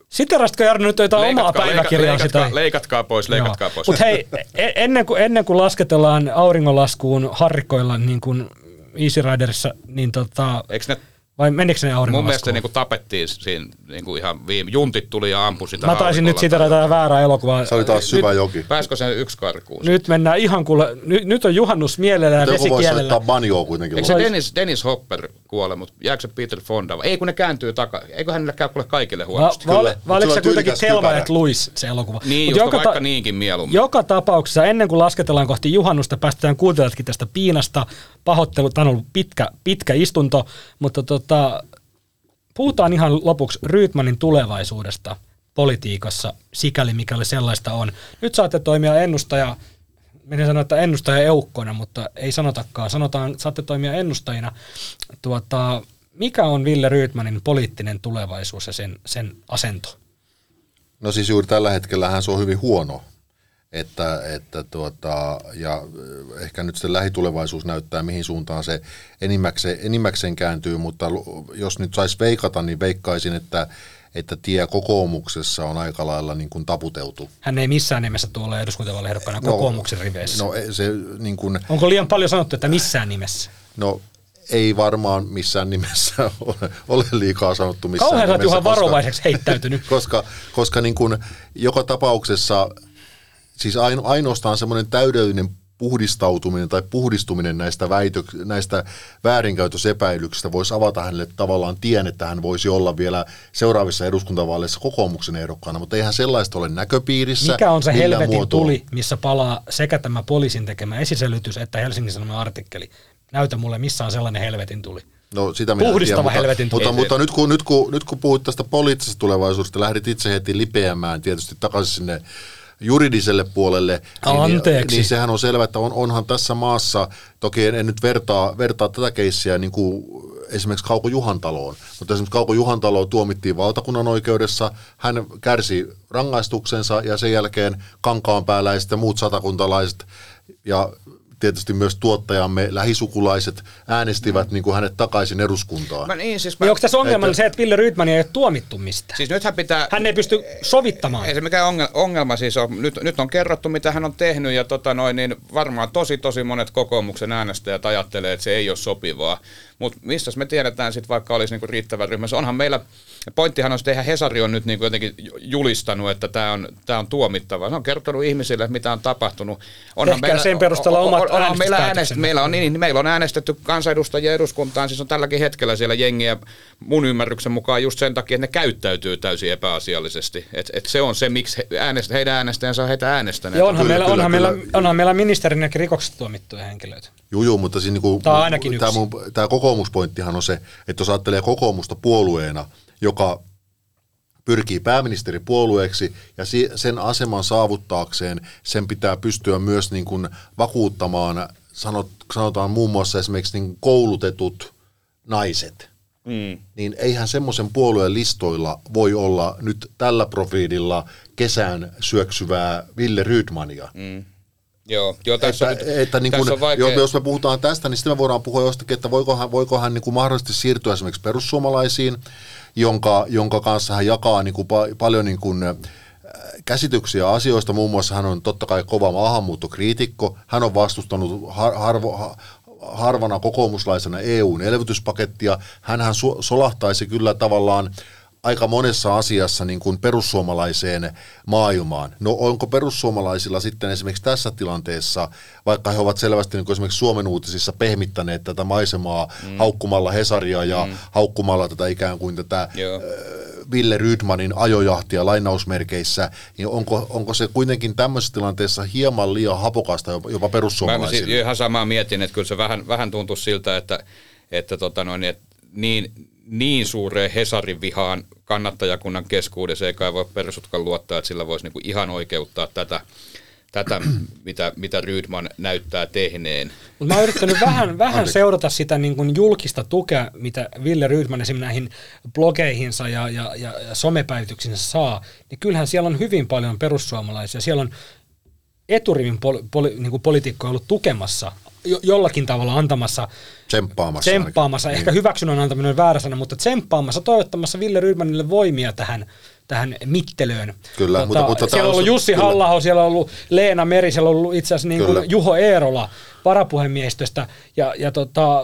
Siterastiko Jarno nyt jotain leikatkaa, omaa päiväkirjaa leikatkaa, sitä? Leikatkaa pois, leikatkaa Joo. pois. Mutta hei, e- ennen kuin, ennen kuin lasketellaan auringonlaskuun harrikoilla niin kuin Easy Riderissa, niin tota... Eikö ne vai menikö ne auringonlaskuun? Mun mielestä niin kuin tapettiin siinä niin kuin ihan viime, juntit tuli ja ampui sitä Mä taisin nyt sitä jotain väärää elokuvaa. Se oli taas syvä nyt, joki. Pääskö sen yksi karkuun? Nyt mennään ihan kuule, nyt, nyt on juhannus mielellä ja vesikielellä. Joku voisi banjoa kuitenkin. Eikö se Dennis, Dennis Hopper kuole, mutta jääkö se Peter Fonda? Ei kun ne kääntyy takaa. Eikö hänelle käy kuule kaikille huonosti? Va, va, vai oliko se kuitenkin Telma et Luis se elokuva? Niin, just joka, vaikka ta- niinkin mieluummin. Joka tapauksessa ennen kuin lasketellaan kohti juhannusta, päästetään kuuntelijatkin tästä piinasta. Pahoittelu, tämä on ollut pitkä, pitkä istunto, mutta tota, Puhutaan ihan lopuksi Ryytmanin tulevaisuudesta politiikassa, sikäli mikäli sellaista on. Nyt saatte toimia ennustaja, minä sanoa, että ennustaja eukkona, mutta ei sanotakaan. Sanotaan, saatte toimia ennustajina. Tuota, mikä on Ville Ryytmanin poliittinen tulevaisuus ja sen, sen asento? No siis juuri tällä hetkellä se on hyvin huono että, että tuota, ja ehkä nyt se lähitulevaisuus näyttää, mihin suuntaan se enimmäkseen, enimmäkseen kääntyy, mutta jos nyt saisi veikata, niin veikkaisin, että, että tie kokoomuksessa on aika lailla niin kuin taputeltu. Hän ei missään nimessä tule eduskuntavaaliehdokkaana no, kokoomuksen riveissä. No, se, niin kuin, Onko liian paljon sanottu, että missään nimessä? No ei varmaan missään nimessä ole, ole liikaa sanottu missään Kauhean nimessä. Kauhean varovaiseksi heittäytynyt. koska koska niin kuin joka tapauksessa siis ainoastaan semmoinen täydellinen puhdistautuminen tai puhdistuminen näistä, väitö, näistä väärinkäytösepäilyksistä voisi avata hänelle tavallaan tien, että hän voisi olla vielä seuraavissa eduskuntavaaleissa kokoomuksen ehdokkaana, mutta eihän sellaista ole näköpiirissä. Mikä on se helvetin muotoa. tuli, missä palaa sekä tämä poliisin tekemä esisellytys että Helsingin Sanoman artikkeli? Näytä mulle, missä on sellainen helvetin tuli. No, sitä minä Puhdistava tiedä, helvetin mutta, mutta, mutta nyt, kun, nyt, kun, nyt kun puhuit tästä poliittisesta tulevaisuudesta, lähdit itse heti lipeämään tietysti takaisin sinne juridiselle puolelle, niin, Anteeksi. niin sehän on selvä, että on, onhan tässä maassa, toki en, en nyt vertaa, vertaa tätä keissiä niin kuin esimerkiksi Kauko Juhantaloon, mutta esimerkiksi Kauko Juhantalo tuomittiin valtakunnan oikeudessa, hän kärsi rangaistuksensa ja sen jälkeen kankaanpääläiset ja muut satakuntalaiset ja tietysti myös tuottajamme lähisukulaiset äänestivät niin kuin hänet takaisin eduskuntaan. Mä, niin, siis mä, Niin onko tässä ongelma Että- se, että Ville Rydman ei ole tuomittu mistään? siis nythän pitää... Hän ei pysty sovittamaan. Ei se mikään ongelma, ongelma siis on. Nyt, nyt on kerrottu, mitä hän on tehnyt, ja tota noin, niin varmaan tosi, tosi monet kokoomuksen äänestäjät ajattelee, että se ei ole sopivaa. Mutta mistä me tiedetään sitten, vaikka olisi niinku riittävä ryhmä? Se onhan meillä, pointtihan on, että eihän Hesari on nyt niinku jotenkin julistanut, että tämä on, tää on tuomittava. Se on kertonut ihmisille, mitä on tapahtunut. Onhan Ehkä sen perusteella omat meillä, äänestys, äänestyspäätöksemme. meillä, on, niin, meillä on äänestetty kansanedustajia eduskuntaan, siis on tälläkin hetkellä siellä jengiä mun ymmärryksen mukaan just sen takia, että ne käyttäytyy täysin epäasiallisesti. Et, et se on se, miksi he, äänest, heidän äänestäjänsä on heitä äänestäneet. Ja onhan, Kyllä, meillä, kyllä, onhan, kyllä. meillä, onhan meillä ministerinäkin rikoksesta tuomittuja henkilöitä. Juu, juu, mutta siinä niinku, Tää on ainakin tämä, mun, tämä kokoomuspointtihan on se, että jos ajattelee kokoomusta puolueena, joka pyrkii pääministeripuolueeksi ja sen aseman saavuttaakseen sen pitää pystyä myös niin kuin vakuuttamaan, sanot, sanotaan muun muassa esimerkiksi niin koulutetut naiset. Mm. Niin eihän semmoisen puolueen listoilla voi olla nyt tällä profiililla kesään syöksyvää Ville Rydmania. Mm. Joo, joo tässä Että, on, nyt, että niin tässä kun, on vaikea, jos me puhutaan tästä, niin sitten me voidaan puhua jostakin, että voiko hän, voiko hän niin kuin mahdollisesti siirtyä esimerkiksi perussuomalaisiin, jonka, jonka kanssa hän jakaa niin kuin pa- paljon niin kuin, äh, käsityksiä asioista. Muun muassa hän on totta kai kova maahanmuuttokriitikko. Hän on vastustanut har, harvo, ha- harvana kokoomuslaisena EUn elvytyspakettia. Hänhän su- solahtaisi kyllä tavallaan aika monessa asiassa niin kuin perussuomalaiseen maailmaan. No onko perussuomalaisilla sitten esimerkiksi tässä tilanteessa, vaikka he ovat selvästi niin kuin esimerkiksi Suomen uutisissa pehmittäneet tätä maisemaa mm. haukkumalla Hesaria ja mm. haukkumalla tätä ikään kuin tätä Joo. äh, Ville Rydmanin ajojahtia lainausmerkeissä, niin onko, onko se kuitenkin tämmöisessä tilanteessa hieman liian hapokasta jopa, jopa Mä, mä perussuomalaisille? si- ihan samaa mietin, että kyllä se vähän, vähän tuntuu siltä, että, että, tota noin, että niin, niin suureen Hesarin vihaan kannattajakunnan keskuudessa ei kai voi perusutkaan luottaa, että sillä voisi niinku ihan oikeuttaa tätä, tätä mitä, mitä Rydman näyttää tehneen. Mutta mä oon yrittänyt vähän, vähän seurata sitä niin kuin julkista tukea, mitä Ville Rydman esimerkiksi näihin blogeihinsa ja, ja, ja, ja somepäivityksinsä saa, niin kyllähän siellä on hyvin paljon perussuomalaisia. Siellä on eturivin poli, poli, niin kuin poliitikkoja ollut tukemassa, jo, jollakin tavalla antamassa, Tsemppaamassa. tsemppaamassa, ainakin. ehkä hyväksynnän antaminen on väärä sana, mutta tsemppaamassa, toivottamassa Ville Rydmanille voimia tähän tähän mittelöön. Kyllä, mutta- mutta siellä on ollut Jussi kyllä. halla siellä on ollut Leena Meri, siellä on ollut itse asiassa niin kuin Juho Eerola varapuhemiehistöstä ja, ja tota,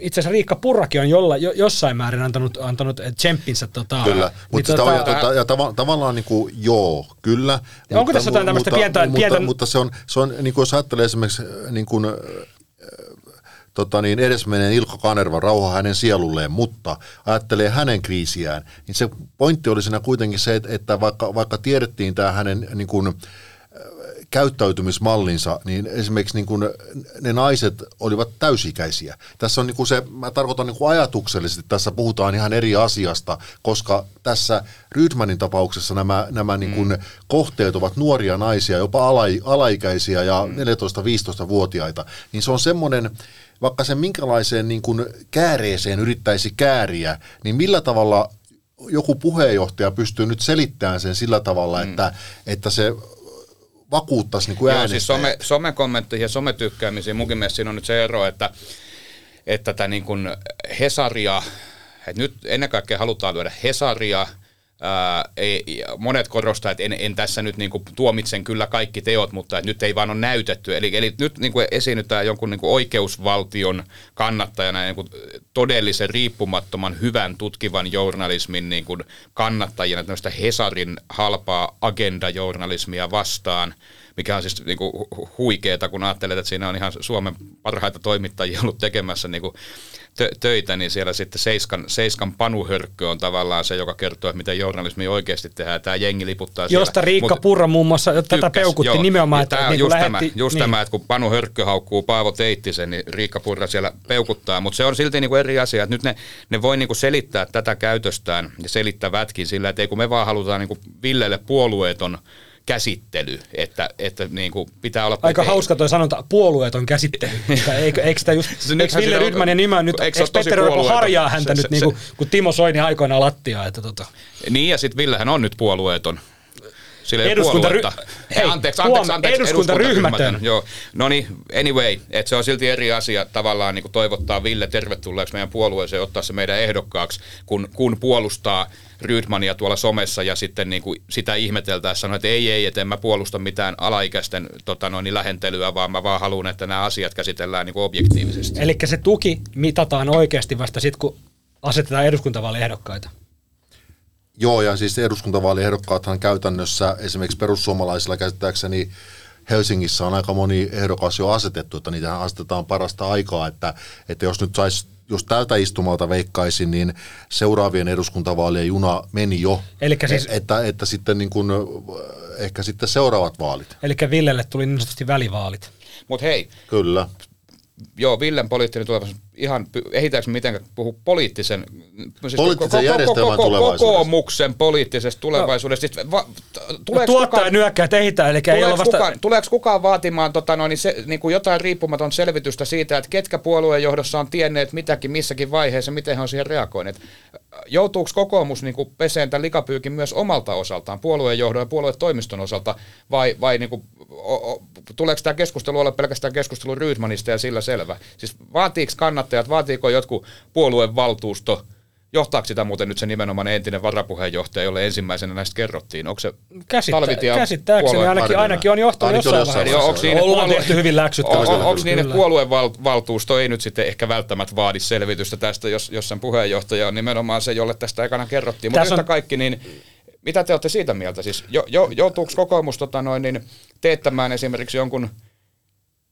itse asiassa Riikka Purrakin on jolla, jo, jossain määrin antanut, antanut tsemppinsä. Tota, Kyllä, niin mutta tota, tota, ja, tota, ja tava, tavallaan niin kuin, joo, kyllä. Onko mutta, tässä jotain tämmöistä mutta, pientä- mutta, pientä- mutta se on, se on niin kuin jos ajattelee esimerkiksi niin kuin, äh, tota niin, edesmenneen Ilkka Kanerva, rauha hänen sielulleen, mutta ajattelee hänen kriisiään, niin se pointti oli siinä kuitenkin se, että- vaikka, vaikka tiedettiin tämä hänen niin kuin, äh, käyttäytymismallinsa, niin esimerkiksi niin kuin ne naiset olivat täysikäisiä. Tässä on niin kuin se, mä tarkoitan niin kuin ajatuksellisesti, tässä puhutaan ihan eri asiasta, koska tässä Rydmanin tapauksessa nämä, nämä niin kuin kohteet ovat nuoria naisia, jopa alai, alaikäisiä ja 14-15-vuotiaita, niin se on semmoinen, vaikka sen minkälaiseen niin kuin kääreeseen yrittäisi kääriä, niin millä tavalla joku puheenjohtaja pystyy nyt selittämään sen sillä tavalla, että, että se vakuuttaisi niin kuin Joo, siis äänestäjät. some, somekommentteihin ja sometykkäämisiin munkin mielestä siinä on nyt se ero, että, että tätä niin kuin Hesaria, että nyt ennen kaikkea halutaan lyödä Hesaria, Ää, monet korostaa, että en, en tässä nyt niin kuin tuomitsen kyllä kaikki teot, mutta että nyt ei vaan ole näytetty. Eli, eli nyt niin kuin esiinnytään jonkun niin kuin oikeusvaltion kannattajana, niin kuin todellisen riippumattoman, hyvän tutkivan journalismin niin kuin tämmöistä Hesarin halpaa agendajournalismia vastaan. Mikä on siis niin kuin huikeeta, kun ajattelet, että siinä on ihan Suomen parhaita toimittajia ollut tekemässä niin kuin tö- töitä, niin siellä sitten Seiskan, Seiskan Panu Hörkkö on tavallaan se, joka kertoo, että miten journalismi oikeasti tehdään. Tämä jengi liputtaa Josta siellä. Riikka Mut Purra muun muassa tätä tykkäs, peukutti joo. nimenomaan. Ja Että, tää on niin just, lähetti, tämä, just niin. tämä, että kun Panu Hörkkö haukkuu Paavo Teittisen, niin Riikka Purra siellä peukuttaa, mutta se on silti niinku eri asia, että nyt ne, ne voi niinku selittää tätä käytöstään ja selittävätkin sillä, että ei kun me vaan halutaan niinku Villelle puolueeton käsittely, että, että niinku pitää olla... Aika ei- hauska toi sanonta, puolueeton käsittely. Että eikö, eikö sitä just, Se eikö Ville Rydmanin nimeä nyt, eikö eikö Petteri Orpo harjaa häntä Se- nyt se- niin kuin, kun Timo Soini aikoinaan lattiaa, että tota. Niin ja sitten Villehän on nyt puolueeton. Sillä ei ole Eduskunta-. Hei, Ei, anteeksi, huom- anteeksi, anteeksi, eduskuntaryhmätön. Joo, no niin, anyway, että se on silti eri asia tavallaan niin kuin toivottaa Ville tervetulleeksi meidän puolueeseen ja ottaa se meidän ehdokkaaksi, kun, kun puolustaa Rydmania tuolla somessa ja sitten niin kuin sitä ihmeteltäessä sanoo, että ei, ei, että en mä puolusta mitään alaikäisten tota noin, lähentelyä, vaan mä vaan haluan, että nämä asiat käsitellään niin kuin objektiivisesti. Eli se tuki mitataan oikeasti vasta sitten, kun asetetaan eduskuntavaaliehdokkaita. Joo, ja siis eduskuntavaaliehdokkaathan käytännössä esimerkiksi perussuomalaisilla käsittääkseni Helsingissä on aika moni ehdokas jo asetettu, että niitä asetetaan parasta aikaa, että, että jos nyt saisi jos tältä istumalta veikkaisin, niin seuraavien eduskuntavaalien juna meni jo. Elikkä siis- E- että, että sitten niin kuin, ehkä sitten seuraavat vaalit. Eli Villelle tuli niin sanotusti välivaalit. Mutta hei, Kyllä. Joo, Villen poliittinen tulevaisuus. Ihan, ehditäänkö mitenkään puhua poliittisen, siis Poliittisen järjestelmän tulevaisuudesta. Kokoomuksen poliittisesta tulevaisuudesta. Siis va, tuleeko Tuottaa kukaan- nyökkää tehitä, eli ei Tuleeko, ole vasta... kukaan, tuleeko kukaan vaatimaan tota, no, niin se, niin kuin jotain riippumaton selvitystä siitä, että ketkä puolueen johdossa on tienneet mitäkin missäkin vaiheessa, miten he on siihen reagoineet? Joutuuko kokoomus niin kuin peseen tämän likapyykin myös omalta osaltaan, puolueen johdon ja puoluetoimiston osalta, vai, vai niin kuin, tuleeko tämä keskustelu olla pelkästään keskustelu Rydmanista ja sillä selvä? Siis vaatiiko kannattajat, vaatiiko jotkut puolueen valtuusto, Johtaako sitä muuten nyt se nimenomaan entinen varapuheenjohtaja, jolle ensimmäisenä näistä kerrottiin? Onko se Käsittä, Talvitie käsittääkseni puolueen- ainakin, ainakin on johtanut Ainakin jossain vaiheessa. Onko niin, Ollaan puolue- tehty hyvin läksyt. On, on, onko niin, että puoluevaltuusto ei nyt sitten ehkä välttämättä vaadi selvitystä tästä, jos, jos sen puheenjohtaja on nimenomaan se, jolle tästä ekana kerrottiin. Mutta Tässä yhtä on- kaikki, niin mitä te olette siitä mieltä? Siis jo, jo, joutuuko kokoomus tota noin, niin, teettämään esimerkiksi jonkun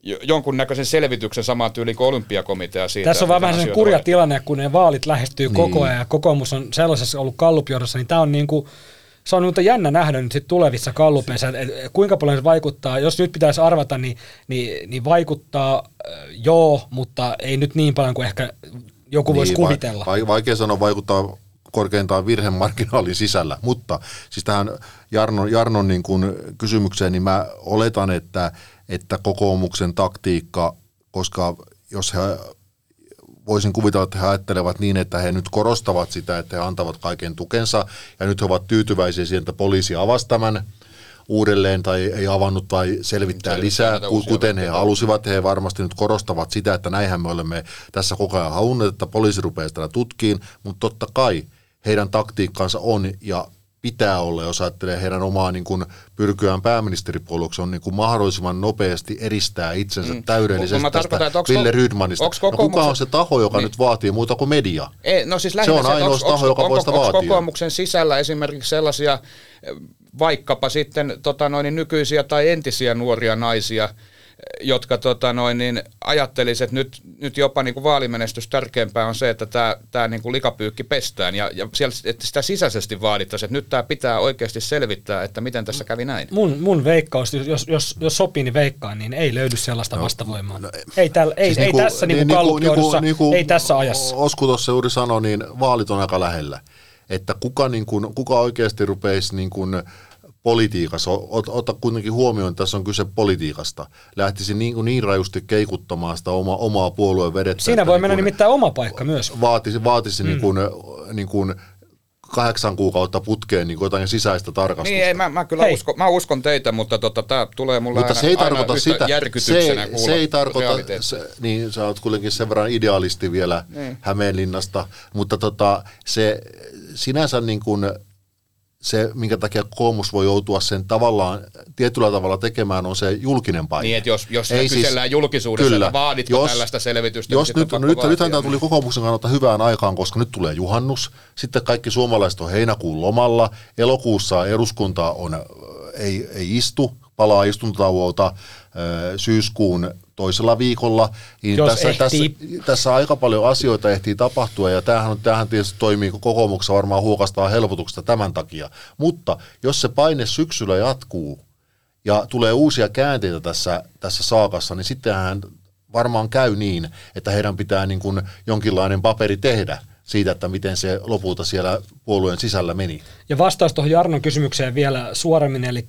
jo- jonkunnäköisen selvityksen samaan tyyliin kuin olympiakomitea siitä. Tässä on vaan vähän sellainen kurja hoidetaan. tilanne, kun ne vaalit lähestyy niin. koko ajan ja kokoomus on sellaisessa ollut kallupjohdossa, niin tämä on niin kuin, se on nyt jännä nähdä nyt sit tulevissa kallupeissa, että et, kuinka paljon se vaikuttaa. Jos nyt pitäisi arvata, niin, niin, niin vaikuttaa äh, joo, mutta ei nyt niin paljon kuin ehkä joku voisi Niin, kuvitella. Va- vaikea sanoa vaikuttaa korkeintaan virhemarginaalin sisällä, mutta siis tähän Jarnon, Jarnon niin kuin kysymykseen, niin mä oletan, että, että kokoomuksen taktiikka, koska jos he voisin kuvitella, että he ajattelevat niin, että he nyt korostavat sitä, että he antavat kaiken tukensa, ja nyt he ovat tyytyväisiä siihen, että poliisi avasi tämän uudelleen tai ei avannut tai selvittää lisää, kuten he halusivat. He varmasti nyt korostavat sitä, että näinhän me olemme tässä koko ajan halunneet, että poliisi rupeaa sitä tutkiin, mutta totta kai heidän taktiikkansa on ja pitää olla, jos ajattelee heidän omaa niin kuin pyrkyään pääministeripuolueeksi, on niin kuin mahdollisimman nopeasti eristää itsensä mm. täydellisesti tästä Ville Rydmanista. onks No kuka on se taho, joka Niin. nyt vaatii muuta kuin media? Ei, no siis Se on ainoa onks- taho, onks- joka voi onko- sitä onks vaatia. kokoomuksen sisällä esimerkiksi sellaisia vaikkapa sitten tota noin, nykyisiä tai entisiä nuoria naisia, jotka tota noin, niin ajattelisivat, että nyt, nyt jopa niin kuin vaalimenestys tärkeämpää on se, että tämä, tämä niin kuin likapyykki pestään ja, ja siellä, että sitä sisäisesti vaadittaisiin, että nyt tämä pitää oikeasti selvittää, että miten tässä kävi näin. Mun, mun veikkaus, jos, jos, jos sopii, niin veikkaan, niin ei löydy sellaista vastavoimaa. ei, tällä, ei, Siis ei tässä niin, niin kallupjohdossa, ei tässä ajassa. Osku tuossa juuri sanoi, niin vaalit on aika lähellä. Että kuka, niin kuin, kuka oikeasti rupeisi niin kuin politiikassa, ot, ota kuitenkin huomioon, että tässä on kyse politiikasta, lähtisi niin, kuin niin rajusti keikuttamaan sitä oma, omaa puolueen vedettä. Siinä voi niin mennä kuin nimittäin oma paikka myös. Vaatisi, vaatisi mm. niin kuin, niin kuin kahdeksan kuukautta putkeen niin kuin jotain sisäistä tarkastusta. Niin, ei, mä, mä kyllä Hei. uskon, mä uskon teitä, mutta tota, tämä tulee mulle Mutta aina, se ei tarkoita sitä, se, ei- se ei tarkoita, se, niin sä oot kuitenkin sen verran idealisti vielä Niin. Hämeenlinnasta, mutta tota, se sinänsä niin kuin se, minkä takia kokoomus voi joutua sen tavallaan tietyllä tavalla tekemään, on se julkinen paine. Niin, että jos, jos Ei siis- kysellään julkisuudessa, kyllä. että vaaditko Jos- tällaista selvitystä, Jos nyt, on nyt, nythän tämä tuli kokoomuksen kannalta hyvään aikaan, koska nyt tulee juhannus, sitten kaikki suomalaiset on heinäkuun lomalla, elokuussa eduskunta on, ei, ei istu, palaa istuntotauolta syyskuun toisella viikolla, niin Jos tässä, tässä, ehtii. tässä aika paljon asioita ehtii tapahtua, ja tämähän, tämähän tietysti toimii kokoomuksessa varmaan huokastaa helpotuksesta tämän takia. Mutta jos se paine syksyllä jatkuu, ja tulee uusia käänteitä tässä, tässä saakassa, niin sittenhän varmaan käy niin, että heidän pitää niin kuin jonkinlainen paperi tehdä siitä, että miten se lopulta siellä puolueen sisällä meni. Ja vastaus tuohon Jarnon kysymykseen vielä suoremmin, eli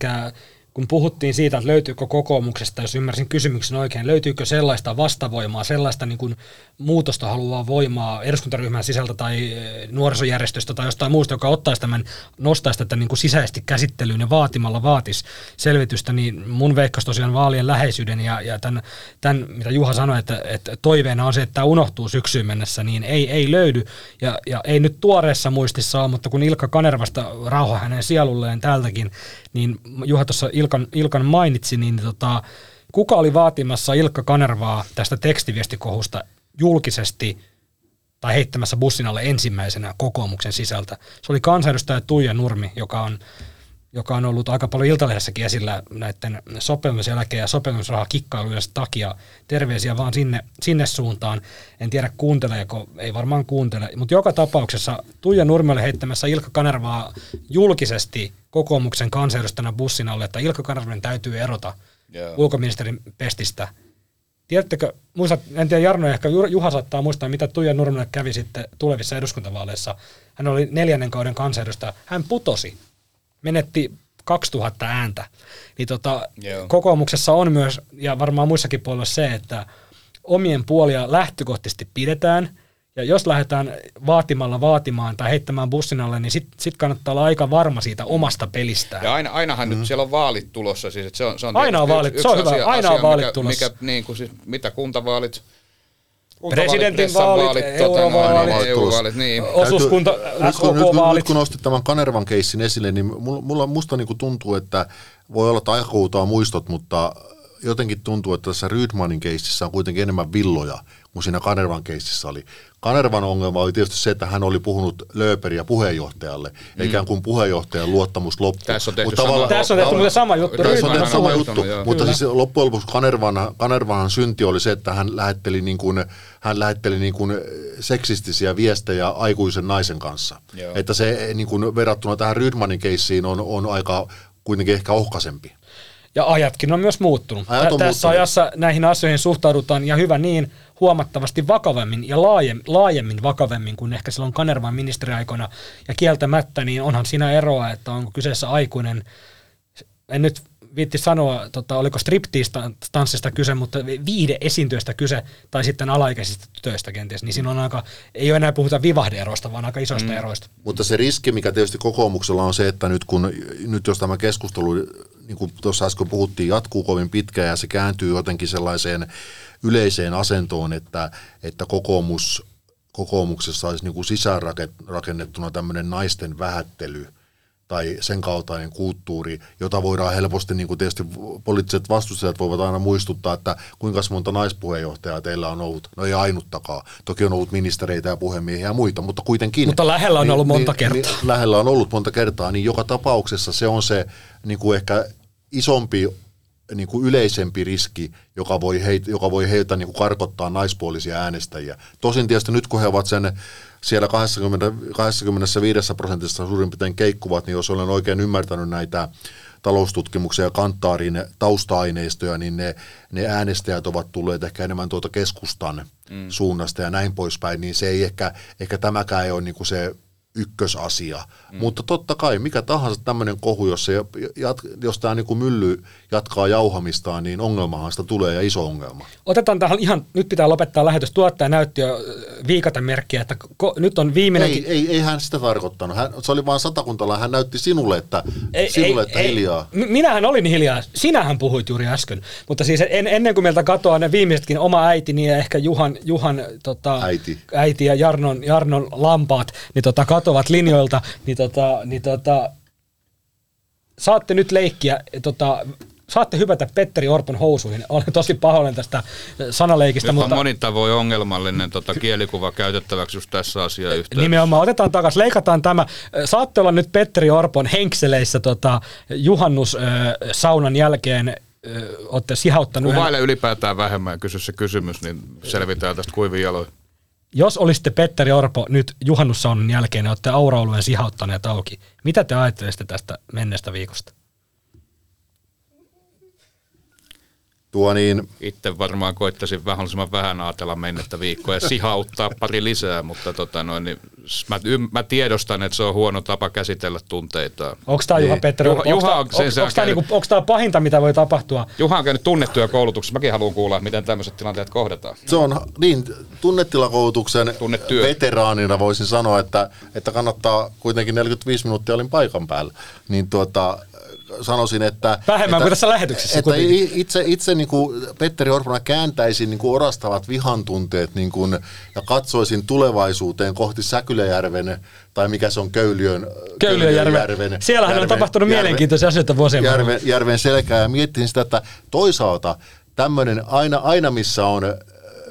kun puhuttiin siitä, että löytyykö kokoomuksesta, jos ymmärsin kysymyksen oikein, löytyykö sellaista vastavoimaa, sellaista niin kuin muutosta haluaa voimaa eduskuntaryhmän sisältä tai eh, nuorisojärjestöstä tai jostain muusta, joka ottaisi tämän, nostaisi tätä niin kuin sisäisesti käsittelyyn ja vaatimalla vaatisi selvitystä, niin mun veikkaus tosiaan vaalien läheisyyden ja, ja tämän, tämän, mitä Juha sanoi, että, että toiveena on se, että tämä unohtuu syksyyn mennessä, niin ei, ei löydy. Ja, ja ei nyt tuoreessa muistissa ole, mutta kun Ilkka Kanervasta rauha hänen sielulleen täältäkin, niin Juha tuossa Ilkan, Ilkan mainitsi, niin tota, kuka oli vaatimassa Ilkka Kanervaa tästä tekstiviestikohusta julkisesti tai heittämässä bussin alle ensimmäisenä kokoomuksen sisältä? Se oli kansanedustaja Tuija Nurmi, joka on joka on ollut aika paljon Iltalehdessäkin esillä näiden sopimuseläke- ja sopimusrahakikkailujen takia. Terveisiä vaan sinne, sinne suuntaan. En tiedä kuunteleeko, ei varmaan kuuntele. Mutta joka tapauksessa Tuija Nurmi oli heittämässä Ilkka Kanervaa julkisesti kokoomuksen kansanedustajana bussin alle, että Ilkka Kanervan täytyy erota Joo. ulkoministerin pestistä. Tiedättekö, muistat, en tiedä Jarno ehkä Ju- Juha saattaa muistaa, mitä Tuija Nurmelle kävi sitten tulevissa eduskuntavaaleissa. Hän oli neljännen kauden kansanedustaja. Hän putosi menetti 2000 ääntä. Niin tota, Joo. kokoomuksessa on myös, ja varmaan muissakin puolueissa se, että omien puolia lähtökohtaisesti pidetään, ja jos lähdetään vaatimalla vaatimaan tai heittämään bussin alle, niin sitten sit kannattaa olla aika varma siitä omasta pelistään. Ja aina, ainahan mm. nyt siellä on vaalit tulossa, siis että se on, se on Aina on vaalit, se on hyvä, aina on vaalit mikä, tulossa. Mikä, niin kuin siis, mitä kuntavaalit, Presidentin vaalit, eurovaalit, niin, EU-vaalit, niin. Osuuskunta, Nyt kun, nyt, nyt kun nostit tämän Kanervan keissin esille, niin mulla, mulla musta niin tuntuu, että voi olla, että aika muistot, mutta jotenkin tuntuu, että tässä Rydmanin keississä on kuitenkin enemmän villoja kuin siinä Kanervan keississä oli. Kanervan ongelma oli tietysti se, että hän oli puhunut Lööperiä puheenjohtajalle, mm. ikään kuin puheenjohtajan luottamus loppui. Tässä on tehty Mut sama- tavallaan- Tässä on tehty muuten sama juttu. Tässä on tehty sama juttu, joo. mutta Kyllä. siis loppujen lopuksi Kanervan, Kanervan synti oli se, että hän lähetteli, niin kuin, hän lähetteli niin kuin seksistisiä viestejä aikuisen naisen kanssa. Joo. Että se niin kuin verrattuna tähän Rydmanin keissiin on, on aika kuitenkin ehkä ohkaisempi. Ja ajatkin on myös muuttunut. Ajat on Tä- Tässä muuttunut. ajassa näihin asioihin suhtaudutaan, ja hyvä niin, huomattavasti vakavemmin ja laajemmin, laajemmin vakavemmin kuin ehkä silloin Kanervan ministeriaikoina. Ja kieltämättä, niin onhan siinä eroa, että onko kyseessä aikuinen, en nyt viitti sanoa, tota, oliko striptease-tanssista kyse, mutta viide esiintyöstä kyse, tai sitten alaikäisistä tytöistä kenties, niin siinä on aika, ei ole enää puhuta vivahdeeroista, vaan aika isoista mm. eroista. Mutta se riski, mikä tietysti kokoomuksella on se, että nyt, kun, nyt jos tämä keskustelu, niin kuin tuossa äsken puhuttiin, jatkuu kovin pitkään ja se kääntyy jotenkin sellaiseen yleiseen asentoon, että, että kokoomus, kokoomuksessa olisi niin kuin sisäänrakennettuna tämmöinen naisten vähättely tai sen kaltainen kulttuuri, jota voidaan helposti, niin kuin tietysti poliittiset vastustajat voivat aina muistuttaa, että kuinka monta naispuheenjohtajaa teillä on ollut. No ei ainuttakaan. Toki on ollut ministereitä ja puhemiehiä ja muita, mutta kuitenkin. Mutta lähellä on ollut monta kertaa. Niin, lähellä on ollut monta kertaa, niin joka tapauksessa se on se niin kuin ehkä isompi niin kuin yleisempi riski, joka voi, heitä, joka voi heiltä niin kuin karkottaa naispuolisia äänestäjiä. Tosin tietysti nyt kun he ovat sen siellä 20, 25 prosentissa suurin piirtein keikkuvat, niin jos olen oikein ymmärtänyt näitä taloustutkimuksia ja kanttaarin tausta-aineistoja, niin ne, ne äänestäjät ovat tulleet ehkä enemmän tuota keskustan mm. suunnasta ja näin poispäin, niin se ei ehkä, ehkä tämäkään ei ole niin kuin se ykkösasia. Mm. Mutta totta kai mikä tahansa tämmöinen kohu, jos, se jat, jos tämä niin mylly jatkaa jauhamistaan, niin ongelmahan sitä tulee ja iso ongelma. Otetaan tähän ihan, nyt pitää lopettaa lähetys. Tuottaja näytti jo äh, viikatemerkkiä, että ko, nyt on viimeinen... Ei, ei, ei hän sitä tarkoittanut. Hän, se oli vain satakuntalainen. Hän näytti sinulle, että, ei, sinulle, ei, että ei, hiljaa. Mi- Minähän olin hiljaa. Sinähän puhuit juuri äsken. Mutta siis en, ennen kuin meiltä katoaa ne viimeisetkin oma äitini ja ehkä Juhan, Juhan tota, Äiti. äiti ja Jarnon, Jarnon lampaat, niin tota, katoavat linjoilta, niin, tota, niin tota, saatte nyt leikkiä tota, saatte hypätä Petteri Orpon housuihin. Olen tosi pahoillani tästä sanaleikistä, Nyt mutta on monin tavoin ongelmallinen tota, kielikuva käytettäväksi just tässä asiayhteydessä. nimenomaan otetaan takaisin, leikataan tämä. Saatte olla nyt Petteri Orpon henkseleissä tota, juhannus äh, saunan jälkeen olette sihauttanut. Kuvaile ylipäätään vähemmän ja kysy se kysymys, niin selvitään tästä kuivin jaloin. Jos olisitte Petteri Orpo nyt juhannussaunan jälkeen ja olette auraolueen sihauttaneet auki, mitä te ajattelisitte tästä menneestä viikosta? Tuo niin, Itse varmaan koittaisin mahdollisimman vähän ajatella mennettä viikkoa ja sihauttaa pari lisää, mutta tota noin, niin mä, mä tiedostan, että se on huono tapa käsitellä tunteita. Onko tämä Juha Niin. Petteri Juha- on Onko sen tämä niinku, pahinta, mitä voi tapahtua? Juha on käynyt tunnettuja koulutuksessa. Mäkin haluan kuulla, miten tämmöiset tilanteet kohdataan. se on niin, tunnetilakoulutuksen Tunnetyö. veteraanina voisin sanoa, että, että kannattaa kuitenkin 45 minuuttia olin paikan päällä. Niin tuota, sanoisin, että... Vähemmän että, kuin tässä lähetyksessä Että kuitenkin. itse, itse niin kuin Petteri Orpona kääntäisin niin kuin orastavat vihantunteet niin kuin, ja katsoisin tulevaisuuteen kohti Säkyläjärven, tai mikä se on, Köyliön, Köyliönjärven. Siellähän on tapahtunut mielenkiintoisia asioita vuosien järven, järven selkää ja miettisin sitä, että toisaalta tämmöinen aina, aina missä on,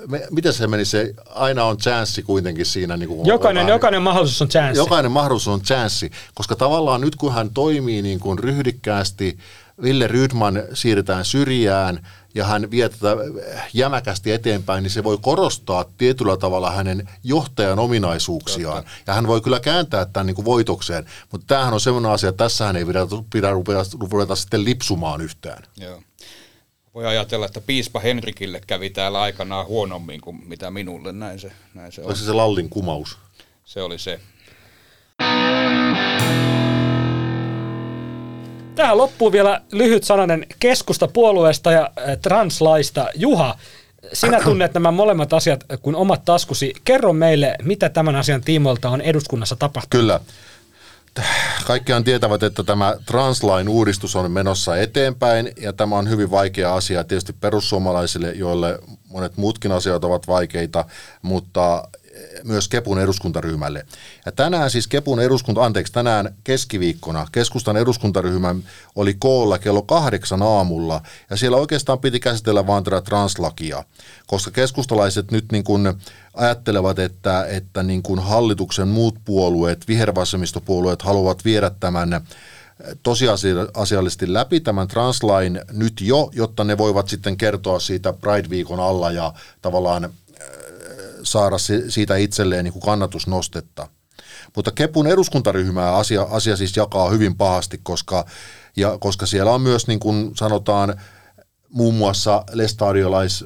me, miten se meni se, aina on chanssi kuitenkin siinä. Niin kuin Jokainen, jokainen mahdollisuus on chanssi. Jokainen mahdollisuus on chanssi, koska tavallaan nyt kun hän toimii niin kuin ryhdikkäästi, Ville Rydman siirretään syrjään ja hän vie tätä jämäkästi eteenpäin, niin se voi korostaa tietyllä tavalla hänen johtajan ominaisuuksiaan. Ja hän voi kyllä kääntää tämän niin kuin voitokseen, mutta tämähän on sellainen asia, että tässähän ei pidä, pidä ruveta, ruveta sitten lipsumaan yhtään. Joo. Voi ajatella, että piispa Henrikille kävi täällä aikanaan huonommin kuin mitä minulle. Näin se, näin se on. Se se Lallin kumaus? Se oli se. Tähän loppuu vielä lyhyt sananen keskusta puolueesta ja äh, translaista. Juha, sinä tunnet nämä molemmat asiat kuin omat taskusi. Kerro meille, mitä tämän asian tiimoilta on eduskunnassa tapahtunut. Kyllä. Kaikkiaan tietävät, että tämä translain uudistus on menossa eteenpäin ja tämä on hyvin vaikea asia tietysti perussuomalaisille, joille monet muutkin asiat ovat vaikeita, mutta myös Kepun eduskuntaryhmälle. Ja tänään siis Kepun eduskunta, anteeksi, tänään keskiviikkona keskustan eduskuntaryhmä oli koolla kello kahdeksan aamulla ja siellä oikeastaan piti käsitellä vaan tätä translakia, koska keskustalaiset nyt niin kuin ajattelevat, että, että niin kuin hallituksen muut puolueet, vihervasemmistopuolueet haluavat viedä tämän tosiasiallisesti läpi tämän translain nyt jo, jotta ne voivat sitten kertoa siitä Pride-viikon alla ja tavallaan saada si- siitä itselleen niin kuin kannatusnostetta. Mutta Kepun eduskuntaryhmää asia, asia siis jakaa hyvin pahasti, koska, ja, koska siellä on myös niin kuin sanotaan muun muassa lestadiolais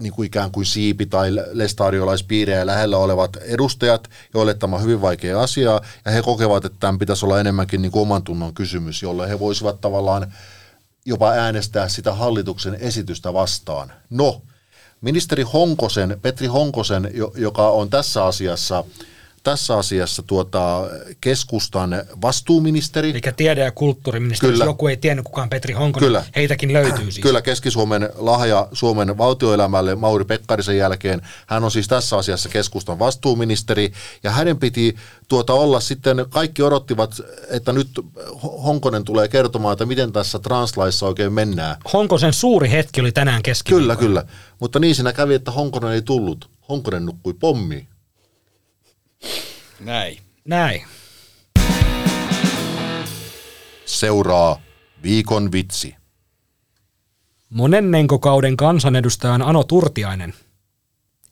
niin kuin ikään kuin siipi- tai lestadiolaispiirejä lähellä olevat edustajat, joille tämä on hyvin vaikea asia, ja he kokevat, että tämän pitäisi olla enemmänkin niin kuin oman tunnon kysymys, jolle he voisivat tavallaan jopa äänestää sitä hallituksen esitystä vastaan. No, ministeri Honkosen, Petri Honkosen, jo- joka on tässä asiassa, tässä asiassa tuota, keskustan vastuuministeri, Eli tiede- ja kulttuuriministeri, Kyllä. joku ei tiennyt kukaan Petri Honkonen, Kyllä. heitäkin löytyy siis. Kyllä Keski-Suomen lahja Suomen valtioelämälle Mauri Pekkarisen jälkeen. Hän on siis tässä asiassa keskustan vastuuministeri ja hänen piti tuota olla sitten, kaikki odottivat, että nyt Honkonen tulee kertomaan, että miten tässä translaissa oikein mennään. Honkosen suuri hetki oli tänään keskiviikkona. Kyllä, kyllä. Mutta niin siinä kävi, että Honkonen ei tullut. Honkonen nukkui pommiin. Näin. Näin. Seuraa viikon vitsi. Monennenko kauden kansanedustajan Ano Turtiainen?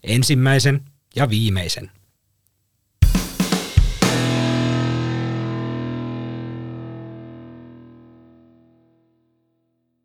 Ensimmäisen ja viimeisen.